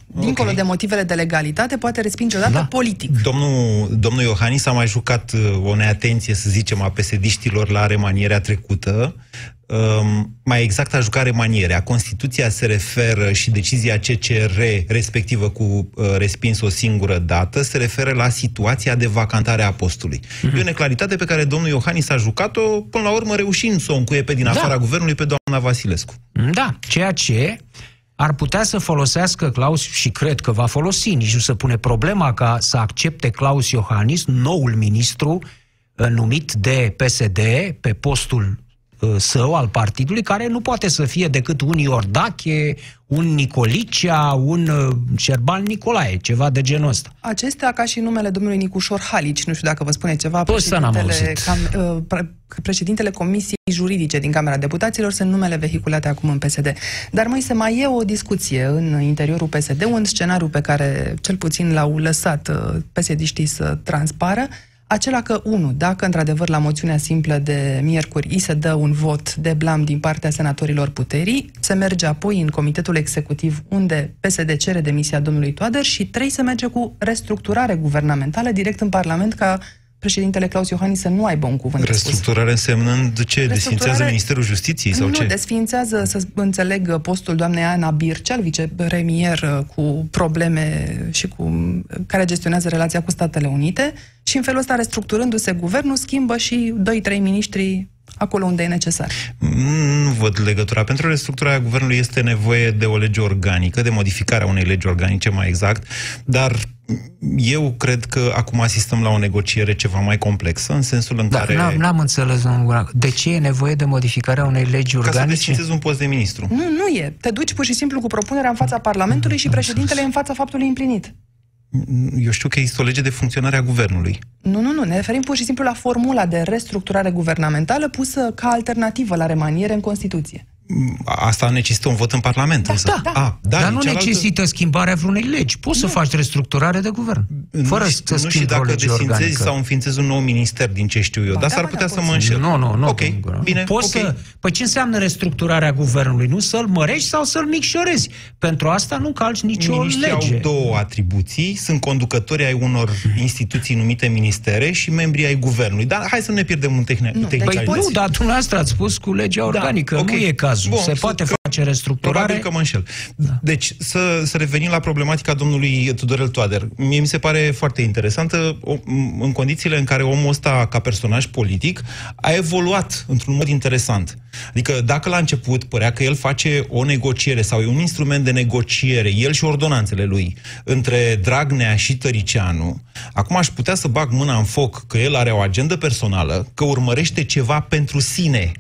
Dincolo okay. de motivele de legalitate, poate respinge odată da. politic. Domnul, domnul Iohannis a mai jucat uh, o neatenție, să zicem, a pesediștilor la remanierea trecută. Um, mai exact aș jucat remanierea. Constituția se referă și decizia CCR, respectivă cu uh, respins o singură dată, se referă la situația de vacantare a postului. Mm-hmm. E o neclaritate pe care domnul Iohannis a jucat-o, până la urmă reușind să o încuie pe din da. afara guvernului pe doamna Vasilescu. Da, ceea ce ar putea să folosească Claus, și cred că va folosi, nici nu se pune problema ca să accepte Claus Iohannis, noul ministru uh, numit de PSD pe postul uh, său al partidului, care nu poate să fie decât un Iordache, un Nicolicea, un uh, Șerban Nicolae, ceva de genul ăsta. Acestea ca și numele domnului Nicușor Halici, nu știu dacă vă spune ceva, președintele, cam, uh, președintele Comisiei Juridice din Camera Deputaților sunt numele vehiculate acum în PSD. Dar mai se mai e o discuție în interiorul PSD, un scenariu pe care cel puțin l-au lăsat uh, psd să transpară, acela că, unu, dacă într-adevăr la moțiunea simplă de miercuri îi se dă un vot de blam din partea senatorilor puterii, se merge apoi în comitetul executiv unde PSD cere demisia domnului Toader și trei se merge cu restructurare guvernamentală direct în Parlament ca președintele Claus Iohannis să nu aibă un cuvânt Restructurare de spus. însemnând ce? Desfințează Ministerul Justiției sau nu, ce? Nu, desfințează, să înțeleg, postul doamnei Ana Bircel, vicepremier uh, cu probleme și cu care gestionează relația cu Statele Unite și în felul ăsta, restructurându-se guvernul, schimbă și 2-3 miniștri acolo unde e necesar. Nu văd legătura. Pentru restructurarea guvernului este nevoie de o lege organică, de modificarea unei legi organice mai exact, dar eu cred că acum asistăm la o negociere ceva mai complexă, în sensul în da, care... N-am, n-am înțeles, De ce e nevoie de modificarea unei legi organice? Ca să desfințezi un post de ministru. Nu, nu e. Te duci pur și simplu cu propunerea în fața Parlamentului și președintele în fața faptului împlinit. Eu știu că există o lege de funcționare a guvernului. Nu, nu, nu. Ne referim pur și simplu la formula de restructurare guvernamentală pusă ca alternativă la remaniere în Constituție. Asta necesită un vot în Parlament. Da, însă. da, da. A, da Dar nu cealaltă... necesită schimbarea vreunei legi. Poți nu. să faci restructurare de guvern. Fără nu, să nu schimbi dacă o lege organică. sau înființezi un nou minister din ce știu eu. Ba, dar da, s-ar putea da, să mă înșel. Nu, nu, nu. Ok, bine. Poți okay. Să... Păi ce înseamnă restructurarea guvernului? Nu să-l mărești sau să-l micșorezi. Pentru asta nu calci nicio Miniștrii lege. au două atribuții. Sunt conducători ai unor instituții numite ministere și membrii ai guvernului. Dar hai să nu ne pierdem în tehnică. Nu, deci nu, dar dumneavoastră ați spus cu legea da, organică. Okay. Nu e cazul. Bun, Se poate face restructurare. Probabil că mă înșel. Da. Deci, să, să revenim la problematica domnului Tudorel Toader. Mie mi se pare foarte interesantă o, în condițiile în care omul ăsta, ca personaj politic, a evoluat într-un mod interesant. Adică, dacă la început părea că el face o negociere sau e un instrument de negociere, el și ordonanțele lui, între Dragnea și Tăricianu, acum aș putea să bag mâna în foc că el are o agendă personală, că urmărește ceva pentru sine,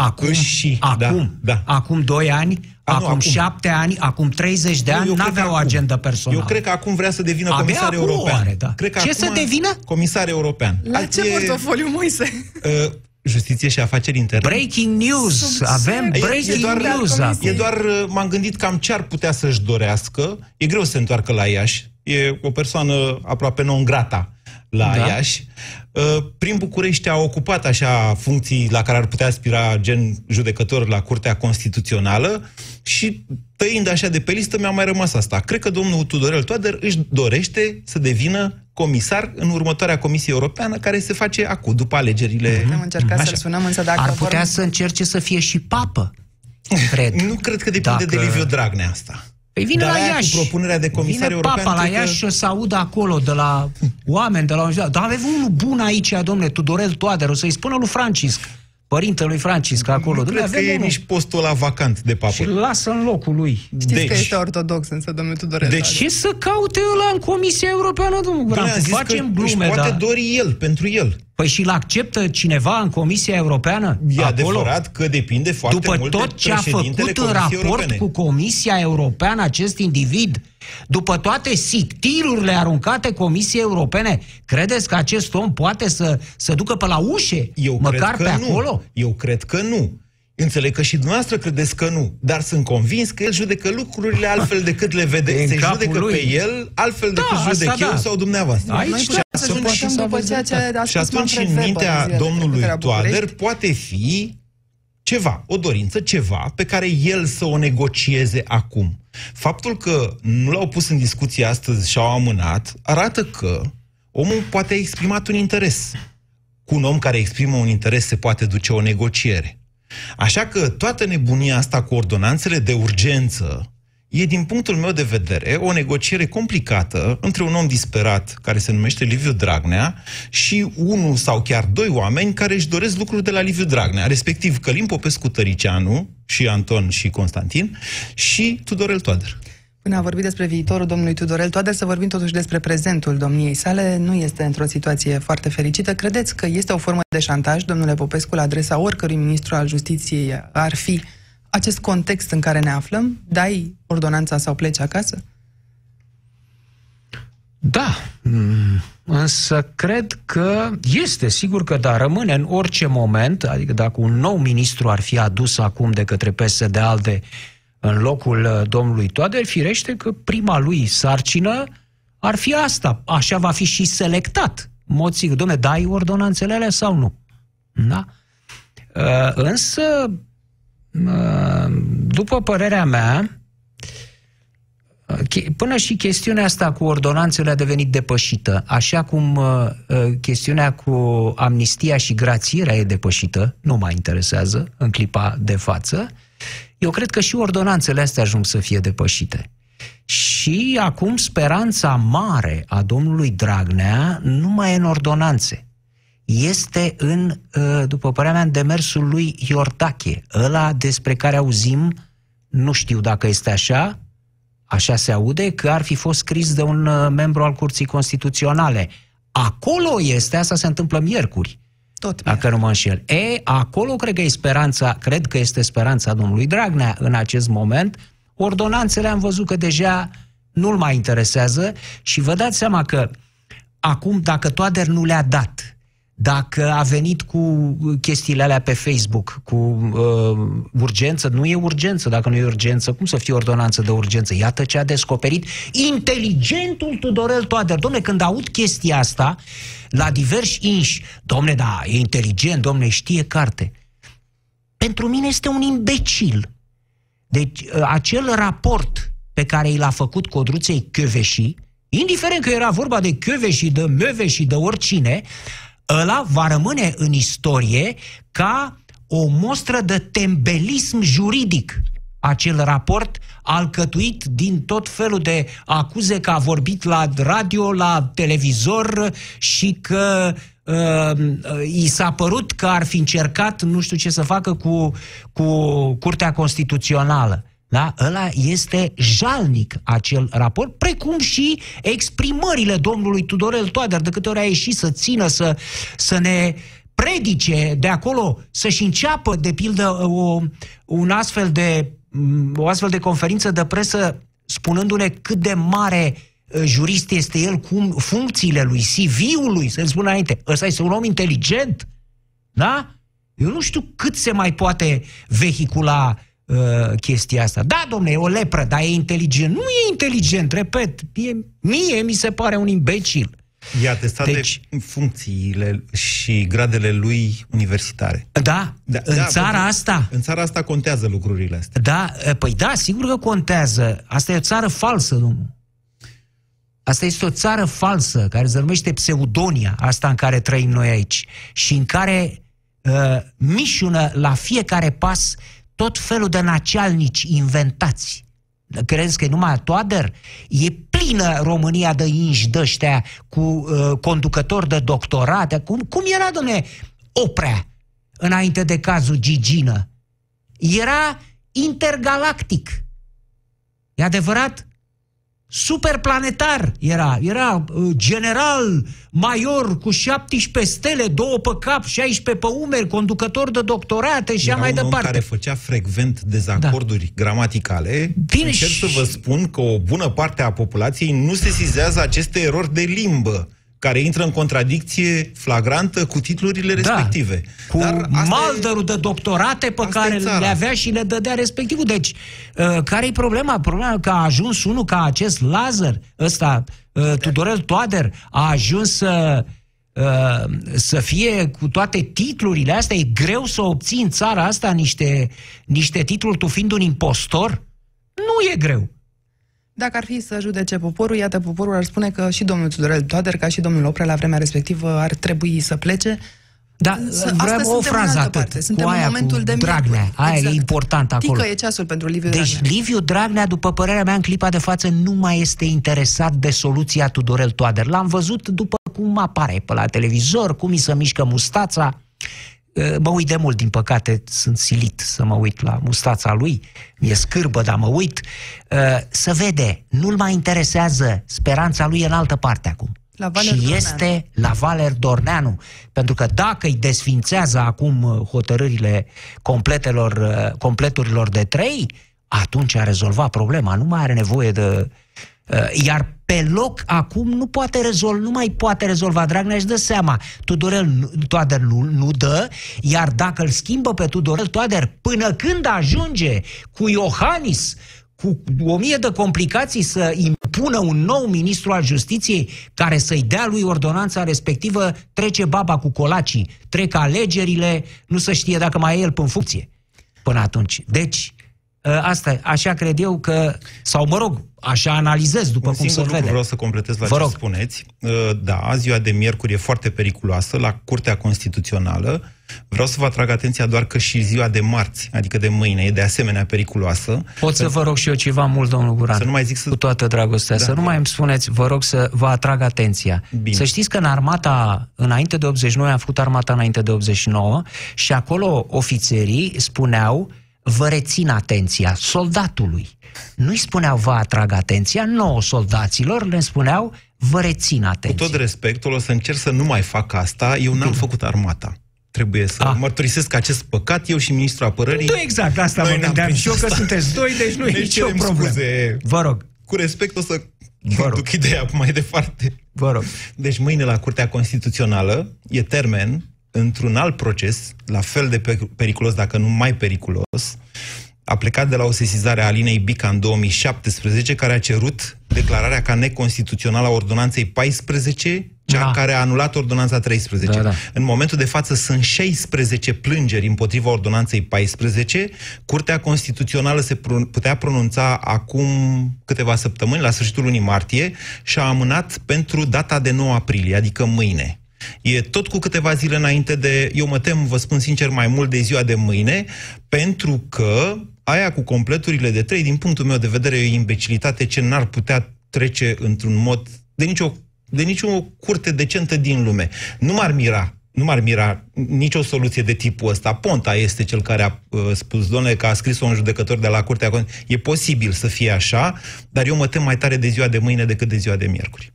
Acum, și, acum, da, da. acum 2 ani, A, acum, nu, acum 7 ani, acum 30 de ani, nu avea o agendă personală. Eu cred că acum vrea să devină Abia comisar european. Are, da. cred că Ce să devină? Comisar european. La ce e, portofoliu, Moise? Uh, Justiție și Afaceri Interne. Breaking news! Avem breaking doar, news acum. E doar, uh, m-am gândit cam ce ar putea să-și dorească. E greu să se întoarcă la Iași. E o persoană aproape non grata la Da. Iași. Uh, Prin București a ocupat așa funcții la care ar putea aspira gen judecător la Curtea Constituțională și tăind așa de pe listă mi-a mai rămas asta. Cred că domnul Tudorel Toader își dorește să devină comisar în următoarea Comisie Europeană care se face acum, după alegerile. Am încercat să-l sunăm, însă dacă Ar putea vorbim- să încerce să fie și papă, cred. Nu cred că depinde de Liviu Dragnea asta. Păi vine Dar la aia cu Iași. propunerea de comisar vine european, papa la cred că- Iași și o să audă acolo de la oameni, de la... Dar avem unul bun aici, domnule, Tudorel Toader, o să-i spună lui Francisc, părintelui Francisc acolo. Nu Dom'le, cred că avem e unul. nici postul ăla vacant de papă. Și lasă în locul lui. Știți că este ortodox, însă, domnul Tudorel. De Toader. ce să caute ăla în Comisia Europeană, domnul Bine, Brancu? a zis Facem că își glume, poate dar... dori el, pentru el. Păi și l acceptă cineva în Comisia Europeană? E acolo? adevărat că depinde foarte După mult de tot ce a președintele făcut în Comisiei raport Europene. cu Comisia Europeană acest individ, după toate sictirurile aruncate Comisiei Europene, credeți că acest om poate să, să ducă pe la ușe, Eu măcar cred că pe nu. acolo? Eu cred că nu. Înțeleg că și dumneavoastră credeți că nu, dar sunt convins că el judecă lucrurile altfel decât le vede. În Se capul judecă lui. pe el altfel Da, decât judec asta eu da. sau dumneavoastră. Aici Noi da, putem să atunci- judecăm după ceea ce a Și spus atunci, Manfred în Weber mintea zilele domnului trecute la București. Toader poate fi ceva, o dorință, ceva pe care el să o negocieze acum. Faptul că nu l-au pus în discuție astăzi și au amânat, arată că omul poate a exprimat un interes. Cu un om care exprimă un interes se poate duce o negociere. Așa că toată nebunia asta cu ordonanțele de urgență e, din punctul meu de vedere, o negociere complicată între un om disperat, care se numește Liviu Dragnea, și unul sau chiar doi oameni care își doresc lucruri de la Liviu Dragnea, respectiv Călim Popescu Tăricianu, și Anton și Constantin, și Tudorel Toader. Până a vorbit despre viitorul domnului Tudorel Toader, să vorbim totuși despre prezentul domniei sale. Nu este într-o situație foarte fericită. Credeți că este o formă de șantaj, domnule Popescu, la adresa oricărui ministru al justiției ar fi acest context în care ne aflăm? Dai ordonanța sau pleci acasă? Da, mm, însă cred că este, sigur că da, rămâne în orice moment, adică dacă un nou ministru ar fi adus acum de către PSD-ALDE în locul uh, domnului Toader, firește că prima lui sarcină ar fi asta. Așa va fi și selectat. În mod sigur, domne, dai ordonanțele alea sau nu? Da? Uh, Însă, uh, după părerea mea, Che- Până și chestiunea asta cu ordonanțele a devenit depășită, așa cum uh, uh, chestiunea cu amnistia și grațierea e depășită, nu mai interesează în clipa de față, eu cred că și ordonanțele astea ajung să fie depășite. Și acum speranța mare a domnului Dragnea nu mai e în ordonanțe. Este în, uh, după părerea mea, în demersul lui Iordache, ăla despre care auzim, nu știu dacă este așa, așa se aude, că ar fi fost scris de un uh, membru al Curții Constituționale. Acolo este, asta se întâmplă miercuri. Tot Dacă nu mă înșel. E, acolo cred că e speranța, cred că este speranța domnului Dragnea în acest moment. Ordonanțele am văzut că deja nu-l mai interesează și vă dați seama că acum, dacă Toader nu le-a dat, dacă a venit cu chestiile alea pe Facebook, cu uh, urgență, nu e urgență, dacă nu e urgență, cum să fie ordonanță de urgență? Iată ce a descoperit inteligentul Tudorel Toader. Domne, când aud chestia asta, la diversi inși, domne, da, e inteligent, domne, știe carte. Pentru mine este un imbecil. Deci, uh, acel raport pe care i l-a făcut Codruței Chioveși, indiferent că era vorba de Chioveși, de Măveși, de oricine, ăla va rămâne în istorie ca o mostră de tembelism juridic. Acel raport alcătuit din tot felul de acuze că a vorbit la radio, la televizor și că uh, i s-a părut că ar fi încercat nu știu ce să facă cu, cu Curtea Constituțională. Da? Ăla este jalnic acel raport, precum și exprimările domnului Tudorel Toader, de câte ori a ieșit să țină, să, să ne predice de acolo, să-și înceapă, de pildă, o, un astfel de, o astfel de conferință de presă spunându-ne cât de mare uh, jurist este el, cum funcțiile lui, CV-ul lui, să-l spun înainte. Ăsta este un om inteligent, da? Eu nu știu cât se mai poate vehicula uh, chestia asta. Da, domne, e o lepră, dar e inteligent. Nu e inteligent, repet. Mie, mie mi se pare un imbecil. E atestat deci, de funcțiile și gradele lui universitare. Da, da în da, țara asta. În țara asta contează lucrurile astea. Da, păi da, sigur că contează. Asta e o țară falsă, domnul. Asta este o țară falsă, care se numește Pseudonia, asta în care trăim noi aici, și în care uh, mișună la fiecare pas tot felul de nacealnici inventați. Crezi că e numai Toader? E plină România de inși dăștea cu uh, conducători de doctorate. Cum, cum era, domne, Oprea înainte de cazul Gigină? Era intergalactic. E adevărat? Superplanetar era. Era uh, general, major, cu 17 stele, două pe cap, 16 pe umeri, conducător de doctorate și era mai un departe. Om care făcea frecvent dezacorduri da. gramaticale. Bine Încerc și... să vă spun că o bună parte a populației nu se sizează aceste erori de limbă care intră în contradicție flagrantă cu titlurile da, respective. Cu Dar maldărul e... de doctorate pe care le avea și le dădea respectivul. Deci, uh, care e problema? Problema că a ajuns unul ca acest Lazar, ăsta, uh, Tudorel Toader, a ajuns să uh, să fie cu toate titlurile astea, e greu să obții în țara asta niște, niște titluri tu fiind un impostor? Nu e greu. Dacă ar fi să judece poporul, iată, poporul ar spune că și domnul Tudorel Toader, ca și domnul Oprea, la vremea respectivă, ar trebui să plece. Da, vreau o frază atât. Parte. Suntem cu aia, în momentul cu de Dragnea. miercuri. Aia exact. e important acolo. Tică e ceasul pentru Liviu deci, Dragnea. Liviu Dragnea, după părerea mea, în clipa de față, nu mai este interesat de soluția Tudorel Toader. L-am văzut după cum apare pe la televizor, cum îi se mișcă mustața. Mă uit de mult, din păcate, sunt silit să mă uit la mustața lui, mi-e scârbă, dar mă uit. Să vede, nu-l mai interesează, speranța lui e în altă parte acum. La Valer și Dorneanu. este la Valer Dorneanu. Pentru că dacă îi desfințează acum hotărârile completelor, completurilor de trei, atunci a rezolvat problema. Nu mai are nevoie de... Iar pe loc acum nu poate rezolva, nu mai poate rezolva. Dragnea își dă seama. Tudorel Toader nu, nu dă, iar dacă îl schimbă pe Tudorel Toader până când ajunge cu Iohannis, cu o mie de complicații să impună un nou ministru al justiției care să-i dea lui ordonanța respectivă, trece baba cu colacii, trec alegerile, nu se știe dacă mai e el în funcție până atunci. Deci, asta, așa cred eu că, sau mă rog, așa analizez după Un cum se singur lucru vede. vreau să completez la Vă ce rog. spuneți. Da, ziua de miercuri e foarte periculoasă la Curtea Constituțională. Vreau să vă atrag atenția doar că și ziua de marți, adică de mâine, e de asemenea periculoasă. Pot să vă rog și eu ceva mult, domnul Guran? Să nu mai zic să... Cu toată dragostea. Da. Să nu mai îmi spuneți, vă rog să vă atrag atenția. Bine. Să știți că în armata, înainte de 89, am făcut armata înainte de 89 și acolo ofițerii spuneau vă rețin atenția soldatului. Nu-i spuneau vă atrag atenția, nouă soldaților le spuneau vă rețin Cu atenția. tot respectul, o să încerc să nu mai fac asta. Eu n-am făcut armata. Trebuie să Ah. mărturisesc acest păcat, eu și ministrul apărării. Nu exact, asta Noi mă n-am gândeam prins și eu că asta. sunteți doi, deci nu e Ne nicio cerem problemă. Scuze. Vă rog. Cu respect o să Vă rog. duc ideea mai departe. Vă rog. Deci mâine la Curtea Constituțională e termen într-un alt proces, la fel de pe- periculos, dacă nu mai periculos, a plecat de la o sesizare a Alinei Bica în 2017, care a cerut declararea ca neconstituțională a ordonanței 14, cea Da. care a anulat ordonanța 13. Da, da. În momentul de față sunt 16 plângeri împotriva ordonanței 14. Curtea Constituțională se pro- putea pronunța acum câteva săptămâni, la sfârșitul lunii martie, și a amânat pentru data de 9 aprilie, adică mâine. E tot cu câteva zile înainte de, eu mă tem, vă spun sincer, mai mult de ziua de mâine, pentru că aia cu completurile de trei, din punctul meu de vedere, e o imbecilitate ce n-ar putea trece într-un mod de nicio, de nicio curte decentă din lume. Nu m-ar mira nu m-ar mira nicio soluție de tipul ăsta. Ponta este cel care a uh, spus, domnule, că a scris-o un judecător de la Curtea Con- E posibil să fie așa, dar eu mă tem mai tare de ziua de mâine decât de ziua de miercuri.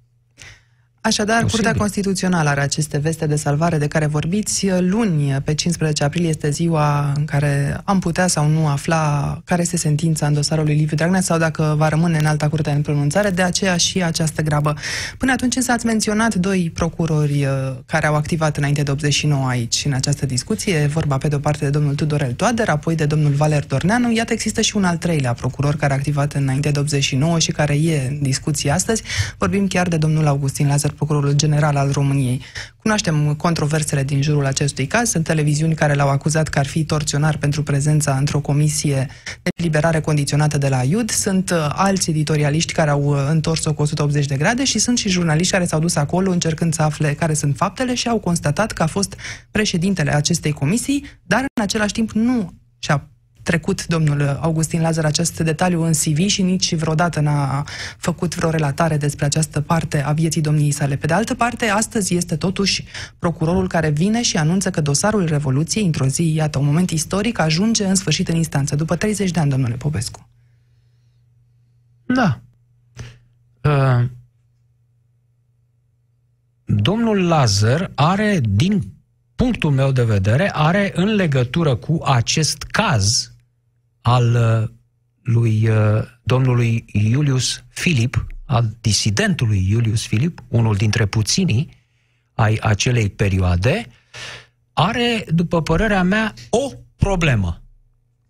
Așadar, Posibil. Curtea Constituțională are aceste veste de salvare de care vorbiți. Luni, pe 15 aprilie, este ziua în care am putea sau nu afla care este sentința în dosarul lui Liviu Dragnea sau dacă va rămâne în alta curte în pronunțare, de aceea și această grabă. Până atunci însă ați menționat doi procurori uh, care au activat înainte de 89 aici, în această discuție. E vorba pe de o parte de domnul Tudorel Toader, apoi de domnul Valer Dorneanu. Iată, există și un al treilea procuror care a activat înainte de 89 și care e în discuție astăzi. Vorbim chiar de domnul Augustin Lazar, procurorul general al României. Cunoaștem controversele din jurul acestui caz. Sunt televiziuni care l-au acuzat că ar fi torționar pentru prezența într-o comisie de liberare condiționată de la IUD. Sunt uh, alți editorialiști care au uh, întors-o cu 180 de grade și sunt și jurnaliști care s-au dus acolo încercând să afle care sunt faptele și au constatat că a fost președintele acestei comisii, dar în același timp nu și-a trecut domnul Augustin Lazar acest detaliu în CV și nici vreodată n-a făcut vreo relatare despre această parte a vieții domniei sale. Pe de altă parte, astăzi este totuși procurorul care vine și anunță că dosarul Revoluției, într-o zi, iată, un moment istoric, ajunge în sfârșit în instanță, după 30 de ani, domnule Popescu. Da. Uh, domnul Lazar are, din punctul meu de vedere, are în legătură cu acest caz al uh, lui uh, domnului Iulius Filip, al disidentului Iulius Filip, unul dintre puținii ai acelei perioade, are, după părerea mea, o problemă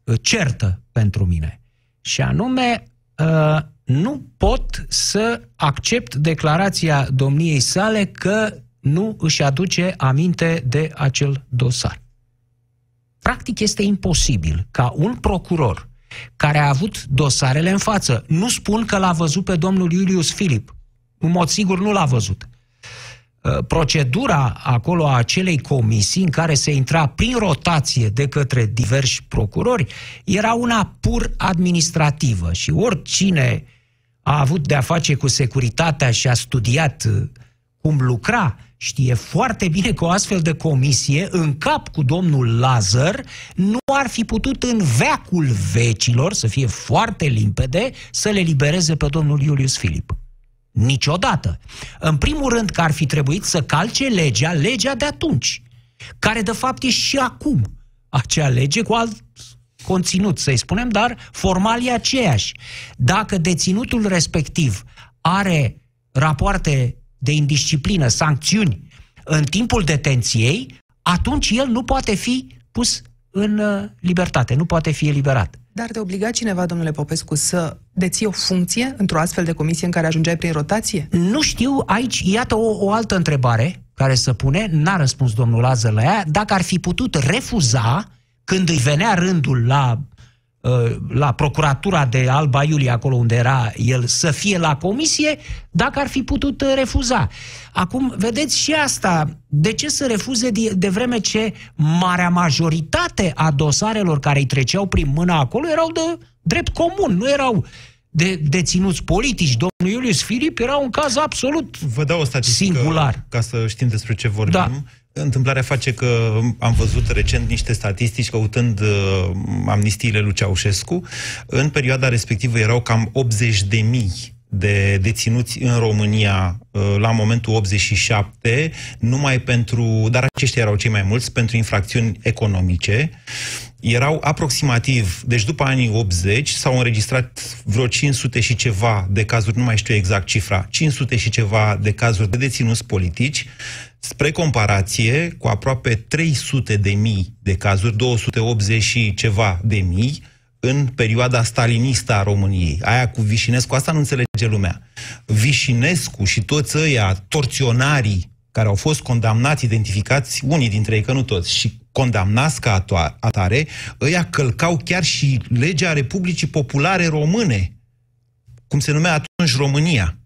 uh, certă pentru mine. Și anume, uh, nu pot să accept declarația domniei sale că nu își aduce aminte de acel dosar. Practic este imposibil ca un procuror care a avut dosarele în față, nu spun că l-a văzut pe domnul Iulius Filip, în mod sigur nu l-a văzut. Uh, Procedura acolo a acelei comisii în care se intra prin rotație de către diversi procurori era una pur administrativă și oricine a avut de-a face cu securitatea și a studiat uh, cum lucra, știe foarte bine că o astfel de comisie, în cap cu domnul Lazar, nu ar fi putut în veacul vecilor, să fie foarte limpede, să le libereze pe domnul Iulius Filip. Niciodată. În primul rând că ar fi trebuit să calce legea, legea de atunci, care de fapt e și acum acea lege cu alt conținut, să-i spunem, dar formal e aceeași. Dacă deținutul respectiv are rapoarte de indisciplină, sancțiuni în timpul detenției, atunci el nu poate fi pus în uh, libertate, nu poate fi eliberat. Dar te obliga cineva, domnule Popescu, să deții o funcție într-o astfel de comisie în care ajungeai prin rotație? Nu știu, aici, iată o, o altă întrebare care să pune, n-a răspuns domnul Lazar la ea, dacă ar fi putut refuza când îi venea rândul la, uh, la procuratura de Alba Iulie, acolo unde era el, să fie la comisie, dacă ar fi putut uh, refuza. Acum, vedeți și asta, de ce să refuze de, de vreme ce marea majoritate a dosarelor care îi treceau prin mână acolo erau de drept comun, nu erau de deținuți politici. Domnul Iulius Filip era un caz absolut Vă dau o statistică singular. ca să știm despre ce vorbim. Da. Întâmplarea face că am văzut recent niște statistici căutând uh, amnistiile lui Ceaușescu. În perioada respectivă erau cam 80 de mii de deținuți în România uh, la momentul 87, numai pentru, dar aceștia erau cei mai mulți, pentru infracțiuni economice. Erau aproximativ, deci după anii 80 s-au înregistrat vreo 500 și ceva de cazuri, nu mai știu exact cifra, 500 și ceva de cazuri de deținuți politici, spre comparație cu aproape 300 de mii de cazuri, 280 și ceva de mii, în perioada stalinistă a României. Aia cu Vișinescu, asta nu înțelege lumea. Vișinescu și toți ăia, torționarii care au fost condamnați, identificați, unii dintre ei, că nu toți, și condamnați ca atoa- atare, ăia călcau chiar și legea Republicii Populare Române, cum se numea atunci România.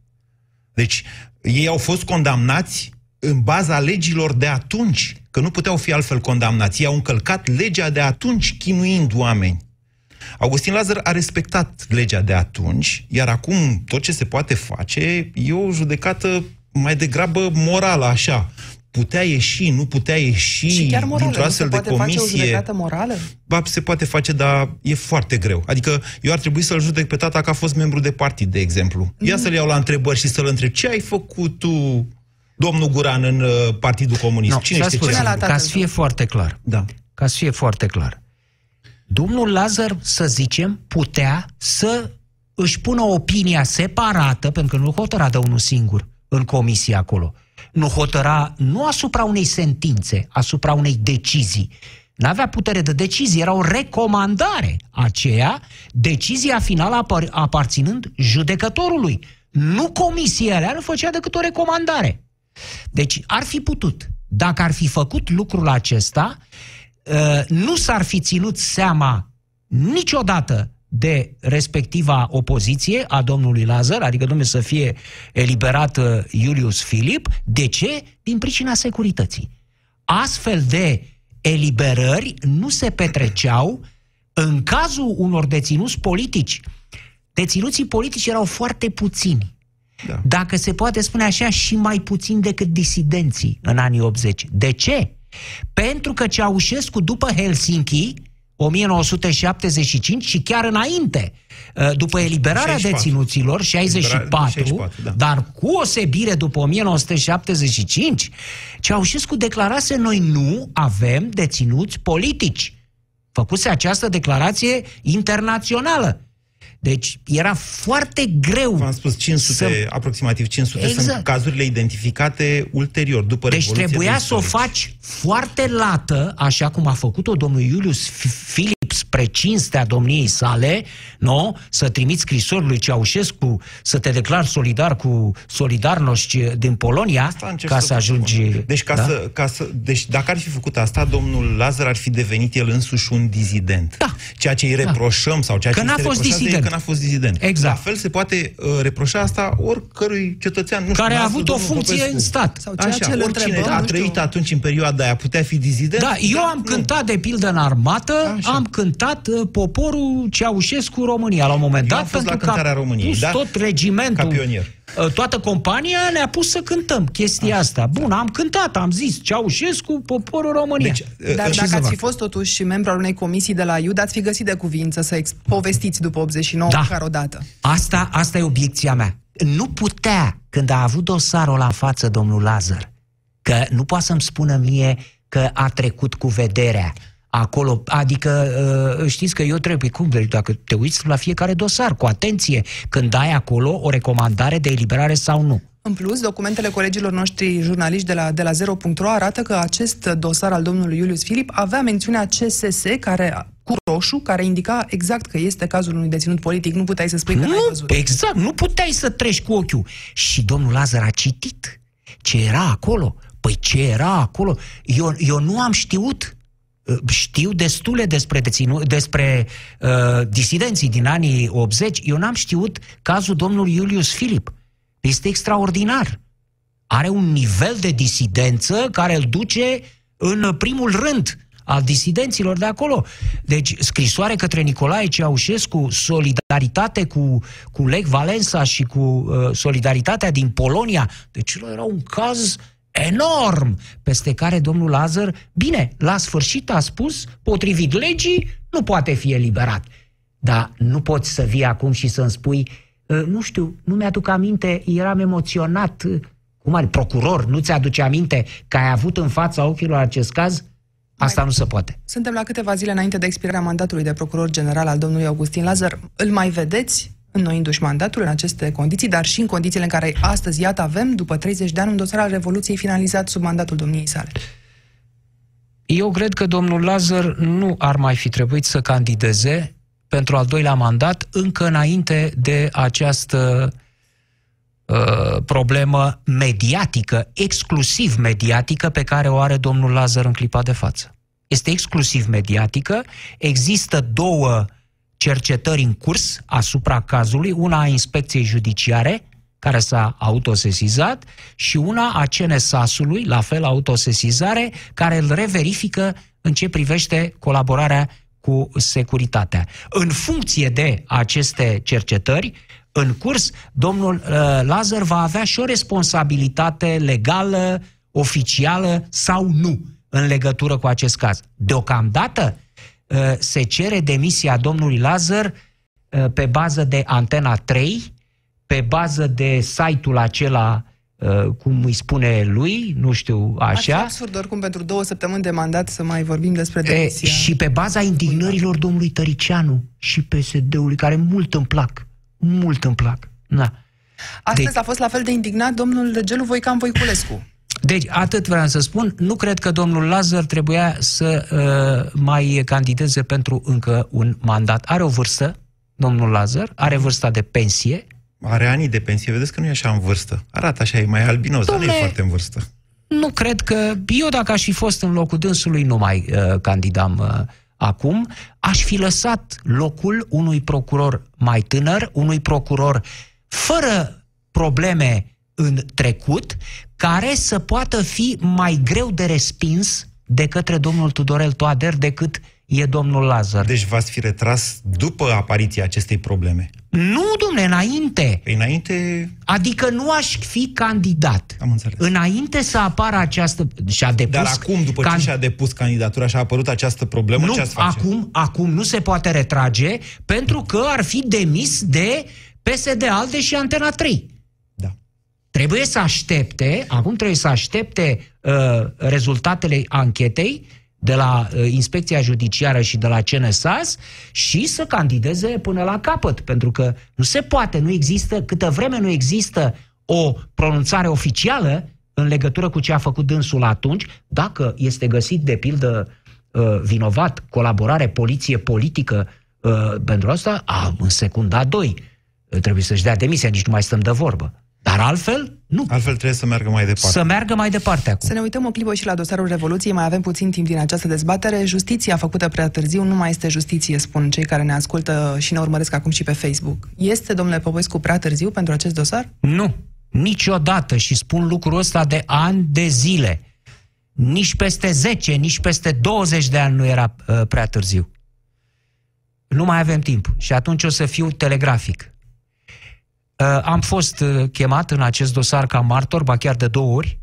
Deci, ei au fost condamnați în baza legilor de atunci, că nu puteau fi altfel condamnați. Ei au încălcat legea de atunci, chinuind oameni. Augustin Lazar a respectat legea de atunci, iar acum tot ce se poate face e o judecată mai degrabă morală, așa. Putea ieși, nu putea ieși Și chiar morală, dintr-o nu se astfel de poate face o comisie. judecată morală? Ba, se poate face, dar e foarte greu. Adică eu ar trebui să-l judec pe tata că a fost membru de partid, de exemplu. Ia Mm. să-l iau la întrebări și să-l întreb ce ai făcut tu domnul Guran în uh, Partidul Comunist. No, Cine știe ce? puțin, ca să fie foarte clar. Da. Ca să fie foarte clar. Domnul Lazar, să zicem, putea să își pună opinia separată, pentru că nu hotăra de unul singur în comisie acolo. Nu hotăra nu asupra unei sentințe, asupra unei decizii. N-avea putere de decizie, era o recomandare aceea, decizia finală apar- aparținând judecătorului. Nu comisia alea nu făcea decât o recomandare. Deci ar fi putut. Dacă ar fi făcut lucrul acesta, uh, nu s-ar fi ținut seama niciodată de respectiva opoziție a domnului Lazar, adică domnul să fie eliberat uh, Iulius Filip. De ce? Din pricina securității. Astfel de eliberări nu se petreceau în cazul unor deținuți politici. Deținuții politici erau foarte puțini. Da. Dacă se poate spune așa, și mai puțin decât disidenții în anii 80. De ce? Pentru că Ceaușescu, după Helsinki, 1975 și chiar înainte, uh, după eliberarea 64. deținuților, 64, 64, da. dar cu o sebire după 1975, Ceaușescu declarase noi nu avem deținuți politici. Făcuse această declarație internațională. Deci era foarte greu. V-am spus 500, să... aproximativ 500 Exact. sunt cazurile identificate ulterior, după Deci Revoluție trebuia de să o istorici. faci foarte lată, așa cum a făcut-o domnul Iulius F- Filip spre cinstea domniei sale, nu? Să trimiți scrisori lui Ceaușescu să te declari solidar cu solidarnoști din Polonia încerc ca să să ajungi... Deci, ca da? să, ca să, deci dacă ar fi făcut asta, domnul Lazar ar fi devenit el însuși un dizident. Da. Ceea ce îi reproșăm sau ceea Că ce n-a îi se fost reproșează dizident. e că n-a fost dizident. Exact. La fel se poate uh, reproșa asta oricărui cetățean. Nu știu, Care a noastră, avut o domnul funcție Popescu. în stat. Sau ceea Așa, ce îl oricine întrebăm, a nu știu. trăit atunci în perioada aia putea fi dizident. Da, eu am cântat de pildă în armată, Așa. am cântat uh, poporul Ceaușescu România la un moment Eu dat. am fost la pentru că a cântarea României, pus da? tot regimentul, Ca pionier. uh, toată compania ne-a pus să cântăm chestia asta. Bun, am cântat, am zis Ceaușescu, poporul România. Deci, Dar Ce dacă să ați fac? fi fost totuși membru al unei comisii de la IUD, ați fi găsit de cuvință să ex- povestiți după 89 Da. măcar o dată. Asta, asta e obiecția mea. Nu putea, când a avut dosarul la față domnul Lazar, că nu poate să-mi spună mie că a trecut cu vederea acolo, adică uh, știți că eu trebuie, cum, deci dacă te uiți la fiecare dosar, cu atenție, când ai acolo o recomandare de eliberare sau nu. În plus, documentele colegilor noștri jurnaliști de la, de la 0.ro arată că acest dosar al domnului Iulius Filip avea mențiunea CSS care, cu roșu, care indica exact că este cazul unui deținut politic. Nu puteai să spui că n-ai Nu, văzut. exact, nu puteai să treci cu ochiul. Și domnul Lazar a citit ce era acolo. Păi ce era acolo? Eu, eu nu am știut. Uh, Știu destule despre, deținu, despre uh, disidenții din anii 80. Eu n-am știut cazul domnului Iulius Filip. Este extraordinar. Are un nivel de disidență care îl duce în primul rând al disidenților de acolo. Deci, scrisoare către Nicolae Ceaușescu, solidaritate cu, cu Lech Valensa și cu uh, solidaritatea din Polonia. Deci, era un caz enorm peste care domnul Lazar, bine, la sfârșit a spus, potrivit legii, nu poate fi eliberat. Dar nu poți să vii acum și să-mi spui, uh, nu știu, nu mi-aduc aminte, eram emoționat, uh, cum are, procuror, nu ți-aduce aminte că ai avut în fața ochilor acest caz? Asta nu se poate. Suntem la câteva zile înainte de expirarea mandatului de procuror general al domnului Augustin Lazar. Îl mai vedeți înnoindu-și mandatul în aceste condiții, dar și în condițiile în care astăzi, iată, avem, după 30 de ani, un dosar al Revoluției finalizat sub mandatul domniei sale. Eu cred că domnul Lazar nu ar mai fi trebuit să candideze pentru al doilea mandat încă înainte de această uh, problemă mediatică, exclusiv mediatică, pe care o are domnul Lazar în clipa de față. Este exclusiv mediatică, există două cercetări în curs asupra cazului, una a inspecției judiciare, care s-a autosesizat, și una a CNSAS-ului, la fel autosesizare, care îl reverifică în ce privește colaborarea cu securitatea. În funcție de aceste cercetări, în curs, domnul uh, Lazar va avea și o responsabilitate legală, oficială sau nu în legătură cu acest caz. Deocamdată uh, se cere demisia domnului Lazar uh, pe bază de Antena 3, pe bază de site-ul acela uh, cum îi spune lui, nu știu, Ar fi așa. absurd oricum pentru două săptămâni de mandat să mai vorbim despre E, demisia. și pe baza indignărilor domnului Tăricianu și PSD-ului, care mult îmi plac, mult îmi plac. Da. Astăzi a fost la fel de indignat domnul Gelu Voican Voiculescu. Deci, atât vreau să spun, nu cred că domnul Lazar trebuia să uh, mai candideze pentru încă un mandat. Are o vârstă, domnul Lazar, are vârsta de pensie. Are ani de pensie, vedeți că nu e așa în vârstă. Arată așa, e mai albinos, dar nu e Dom'le, foarte în vârstă. Nu cred că... Eu, dacă aș fi fost în locul dânsului, nu mai uh, candidam uh, acum. Aș fi lăsat locul unui procuror mai tânăr, unui procuror fără probleme în trecut, care să poată fi mai greu de respins de către domnul Tudorel Toader decât e domnul Lazar. Deci v-ați fi retras după apariția acestei probleme. Nu, domnule, înainte. Păi înainte... Adică nu aș fi candidat. Am înțeles. Înainte să apară această... Și-a depus Dar acum, după ce și-a depus candidatura și a apărut această problemă, nu, ce ați face? acum, acum nu se poate retrage pentru că ar fi demis de PSD ALDE și Antena 3. Da. Trebuie să aștepte, acum trebuie să aștepte uh, rezultatele anchetei de la uh, Inspecția Judiciară și de la CNSAS și să candideze până la capăt, pentru că nu se poate, nu există, câtă vreme nu există o pronunțare oficială în legătură cu ce a făcut dânsul atunci, dacă este găsit de pildă uh, vinovat, colaborare, poliție politică uh, pentru asta, a, în secunda 2 uh, trebuie să-și dea demisia, nici nu mai stăm de vorbă. Dar altfel, nu. Altfel trebuie să meargă mai departe. Să meargă mai departe acum. Să ne uităm o clipă și la dosarul Revoluției, mai avem puțin timp din această dezbatere. Justiția făcută prea târziu nu mai este justiție, spun cei care ne ascultă și ne urmăresc acum și pe Facebook. Este, domnule Popescu, prea târziu pentru acest dosar? Nu, niciodată și spun lucrul ăsta de ani de zile. Nici peste 10, nici peste 20 de ani nu era uh, prea târziu. Nu mai avem timp și atunci o să fiu telegrafic. Uh, am fost uh, chemat în acest dosar ca martor, ba chiar de două ori.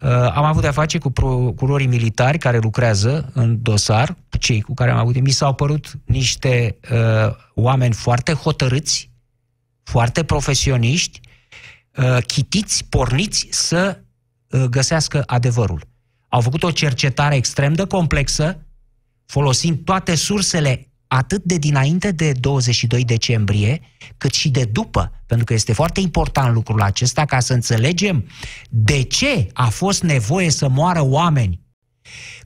Uh, am avut de-a face cu procurorii militari care lucrează în dosar, cei cu care am avut. Mi s-au părut niște uh, oameni foarte hotărâți, foarte profesioniști, uh, chitiți, porniți să uh, găsească adevărul. Au făcut o cercetare extrem de complexă, folosind toate sursele atât de dinainte de 22 decembrie, cât și de după, pentru că este foarte important lucrul acesta ca să înțelegem de ce a fost nevoie să moară oameni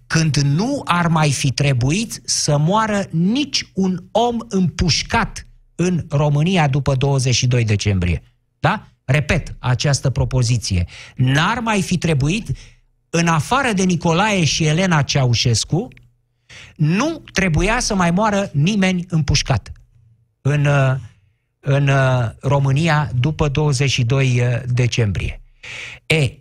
când nu ar mai fi trebuit să moară nici un om împușcat în România după 22 decembrie. Da? Repet această propoziție. N-ar mai fi trebuit, în afară de Nicolae și Elena Ceaușescu, nu trebuia să mai moară nimeni împușcat în, uh, în uh, România după 22 uh, decembrie. E,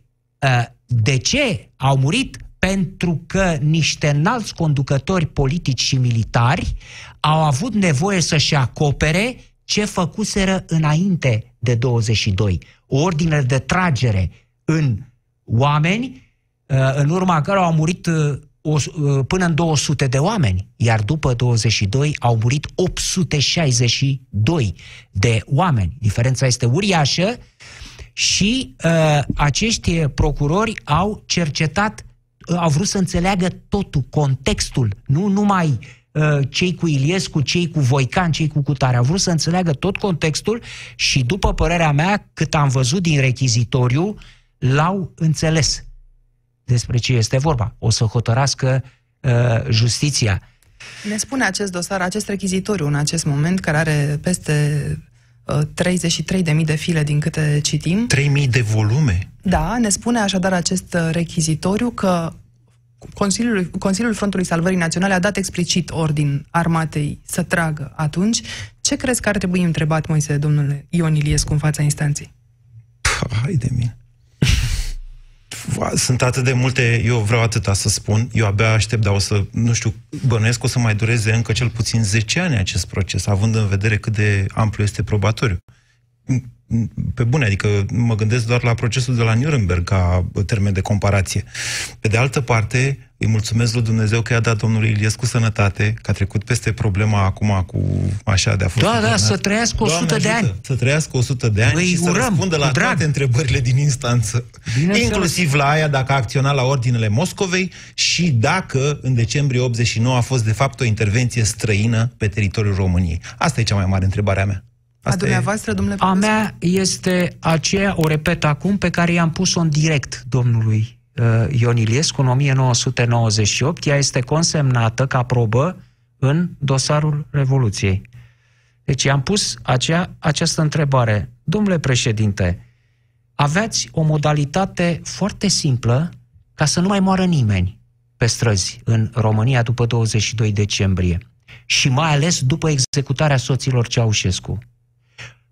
de ce au murit? Pentru că niște înalți conducători politici și militari au avut nevoie să-și acopere ce făcuseră înainte de 22. O ordine de tragere în oameni, în urma cărora au murit o, până în 200 de oameni, iar după 22 au murit 862 de oameni. Diferența este uriașă și uh, acești procurori au cercetat, uh, au vrut să înțeleagă totul, contextul, nu numai uh, cei cu Iliescu, cei cu Voican, cei cu Cutare. Au vrut să înțeleagă tot contextul și, după părerea mea, cât am văzut din rechizitoriu, l-au înțeles despre ce este vorba. O să hotărască uh, justiția. Ne spune acest dosar, acest rechizitoriu în acest moment, care are peste uh, 33.000 de file din câte citim. 3.000 de volume? Da, ne spune așadar acest rechizitoriu că Consiliul, Consiliul Frontului Salvării Naționale a dat explicit ordin armatei să tragă atunci. Ce crezi că ar trebui întrebat, Moise, domnule Ion Iliescu, în fața instanței? Hai de mine. Sunt atât de multe, eu vreau atâta să spun, eu abia aștept, dar o să, nu știu, bănuiesc o să mai dureze încă cel puțin 10 ani acest proces, având în vedere cât de amplu este probatoriu. Pe bune, adică mă gândesc doar la procesul de la Nuremberg ca termen de comparație. Pe de altă parte, Îi mulțumesc lui Dumnezeu că i-a dat domnului Iliescu sănătate, că a trecut peste problema acum cu așa de a fost Da, da, internat. să trăiască 100 Doamne de ajută, ani. Să trăiască 100 de ani Îi și să urăm, răspundă cu la drag. toate întrebările din instanță. Bineînțeles. Inclusiv la aia dacă a acționat la ordinele Moscovei și dacă în decembrie 89 a fost de fapt o intervenție străină pe teritoriul României. Asta e cea mai mare întrebare a mea. A dumneavoastră, domnule A mea este aceea, o repet acum, pe care i-am pus-o în direct domnului uh, Ion Iliescu în 1998. Ea este consemnată ca probă în dosarul Revoluției. Deci i-am pus acea, această întrebare. Domnule președinte, aveați o modalitate foarte simplă ca să nu mai moară nimeni pe străzi în România după 22 decembrie și mai ales după executarea soților Ceaușescu.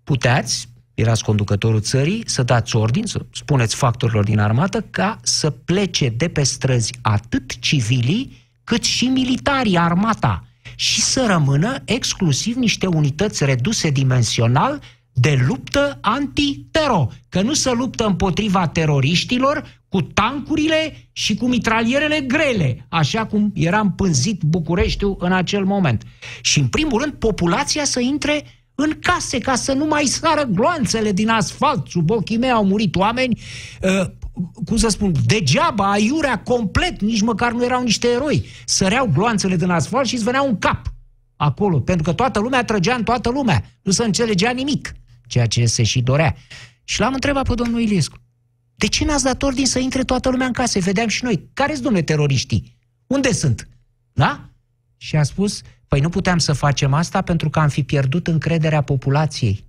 Puteați, erați conducătorul țării, să dați ordin, să spuneți factorilor din armată ca să plece de pe străzi atât civilii cât și militarii, armata, și să rămână exclusiv niște unități reduse dimensional de luptă antitero, că nu se luptă împotriva teroriștilor cu tancurile și cu mitralierele grele, așa cum era împânzit Bucureștiul în acel moment. Și, în primul rând, populația să intre în case ca să nu mai sară gloanțele din asfalt. Sub ochii mei au murit oameni, uh, cum să spun, degeaba, aiurea complet, nici măcar nu erau niște eroi. Săreau gloanțele din asfalt și îți veneau un cap acolo, pentru că toată lumea trăgea în toată lumea. Nu se înțelegea nimic, ceea ce se și dorea. Și l-am întrebat pe domnul Iliescu, de ce n-ați dat ordin să intre toată lumea în case? Vedeam și noi. Care-s, domnule, teroriștii? Unde sunt? Da? Și a spus, păi nu puteam să facem asta pentru că am fi pierdut încrederea populației.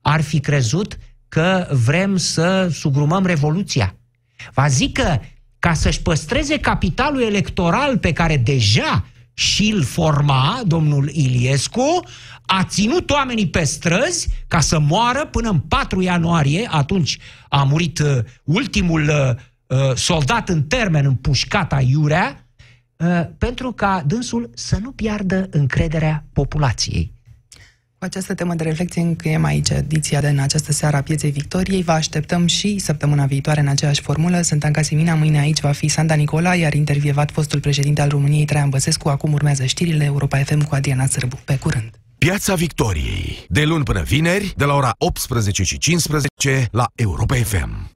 Ar fi crezut că vrem să sugrumăm revoluția. Va zic că ca să-și păstreze capitalul electoral pe care deja și-l forma domnul Iliescu, a ținut oamenii pe străzi ca să moară până în 4 ianuarie, atunci a murit uh, ultimul uh, uh, soldat în termen împușcat aiurea, uh, pentru ca dânsul să nu piardă încrederea populației. Cu această temă de reflexie încheiem aici ediția de în această seară a Pieței Victoriei. Vă așteptăm și săptămâna viitoare în aceeași formulă. Sunt Anca Simina, mâine aici va fi Sanda Nicola, iar intervievat fostul președinte al României, Traian Băsescu. Acum urmează știrile Europa FM cu Adriana Sârbu. Pe curând! Piața Victoriei. De luni până vineri, de la ora 18 și 15 la Europa FM.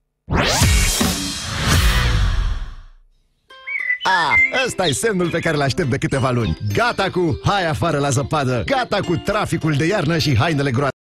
Ăsta e semnul pe care îl aștept de câteva luni. Gata cu hai afară la zăpadă, gata cu traficul de iarnă și hainele groase.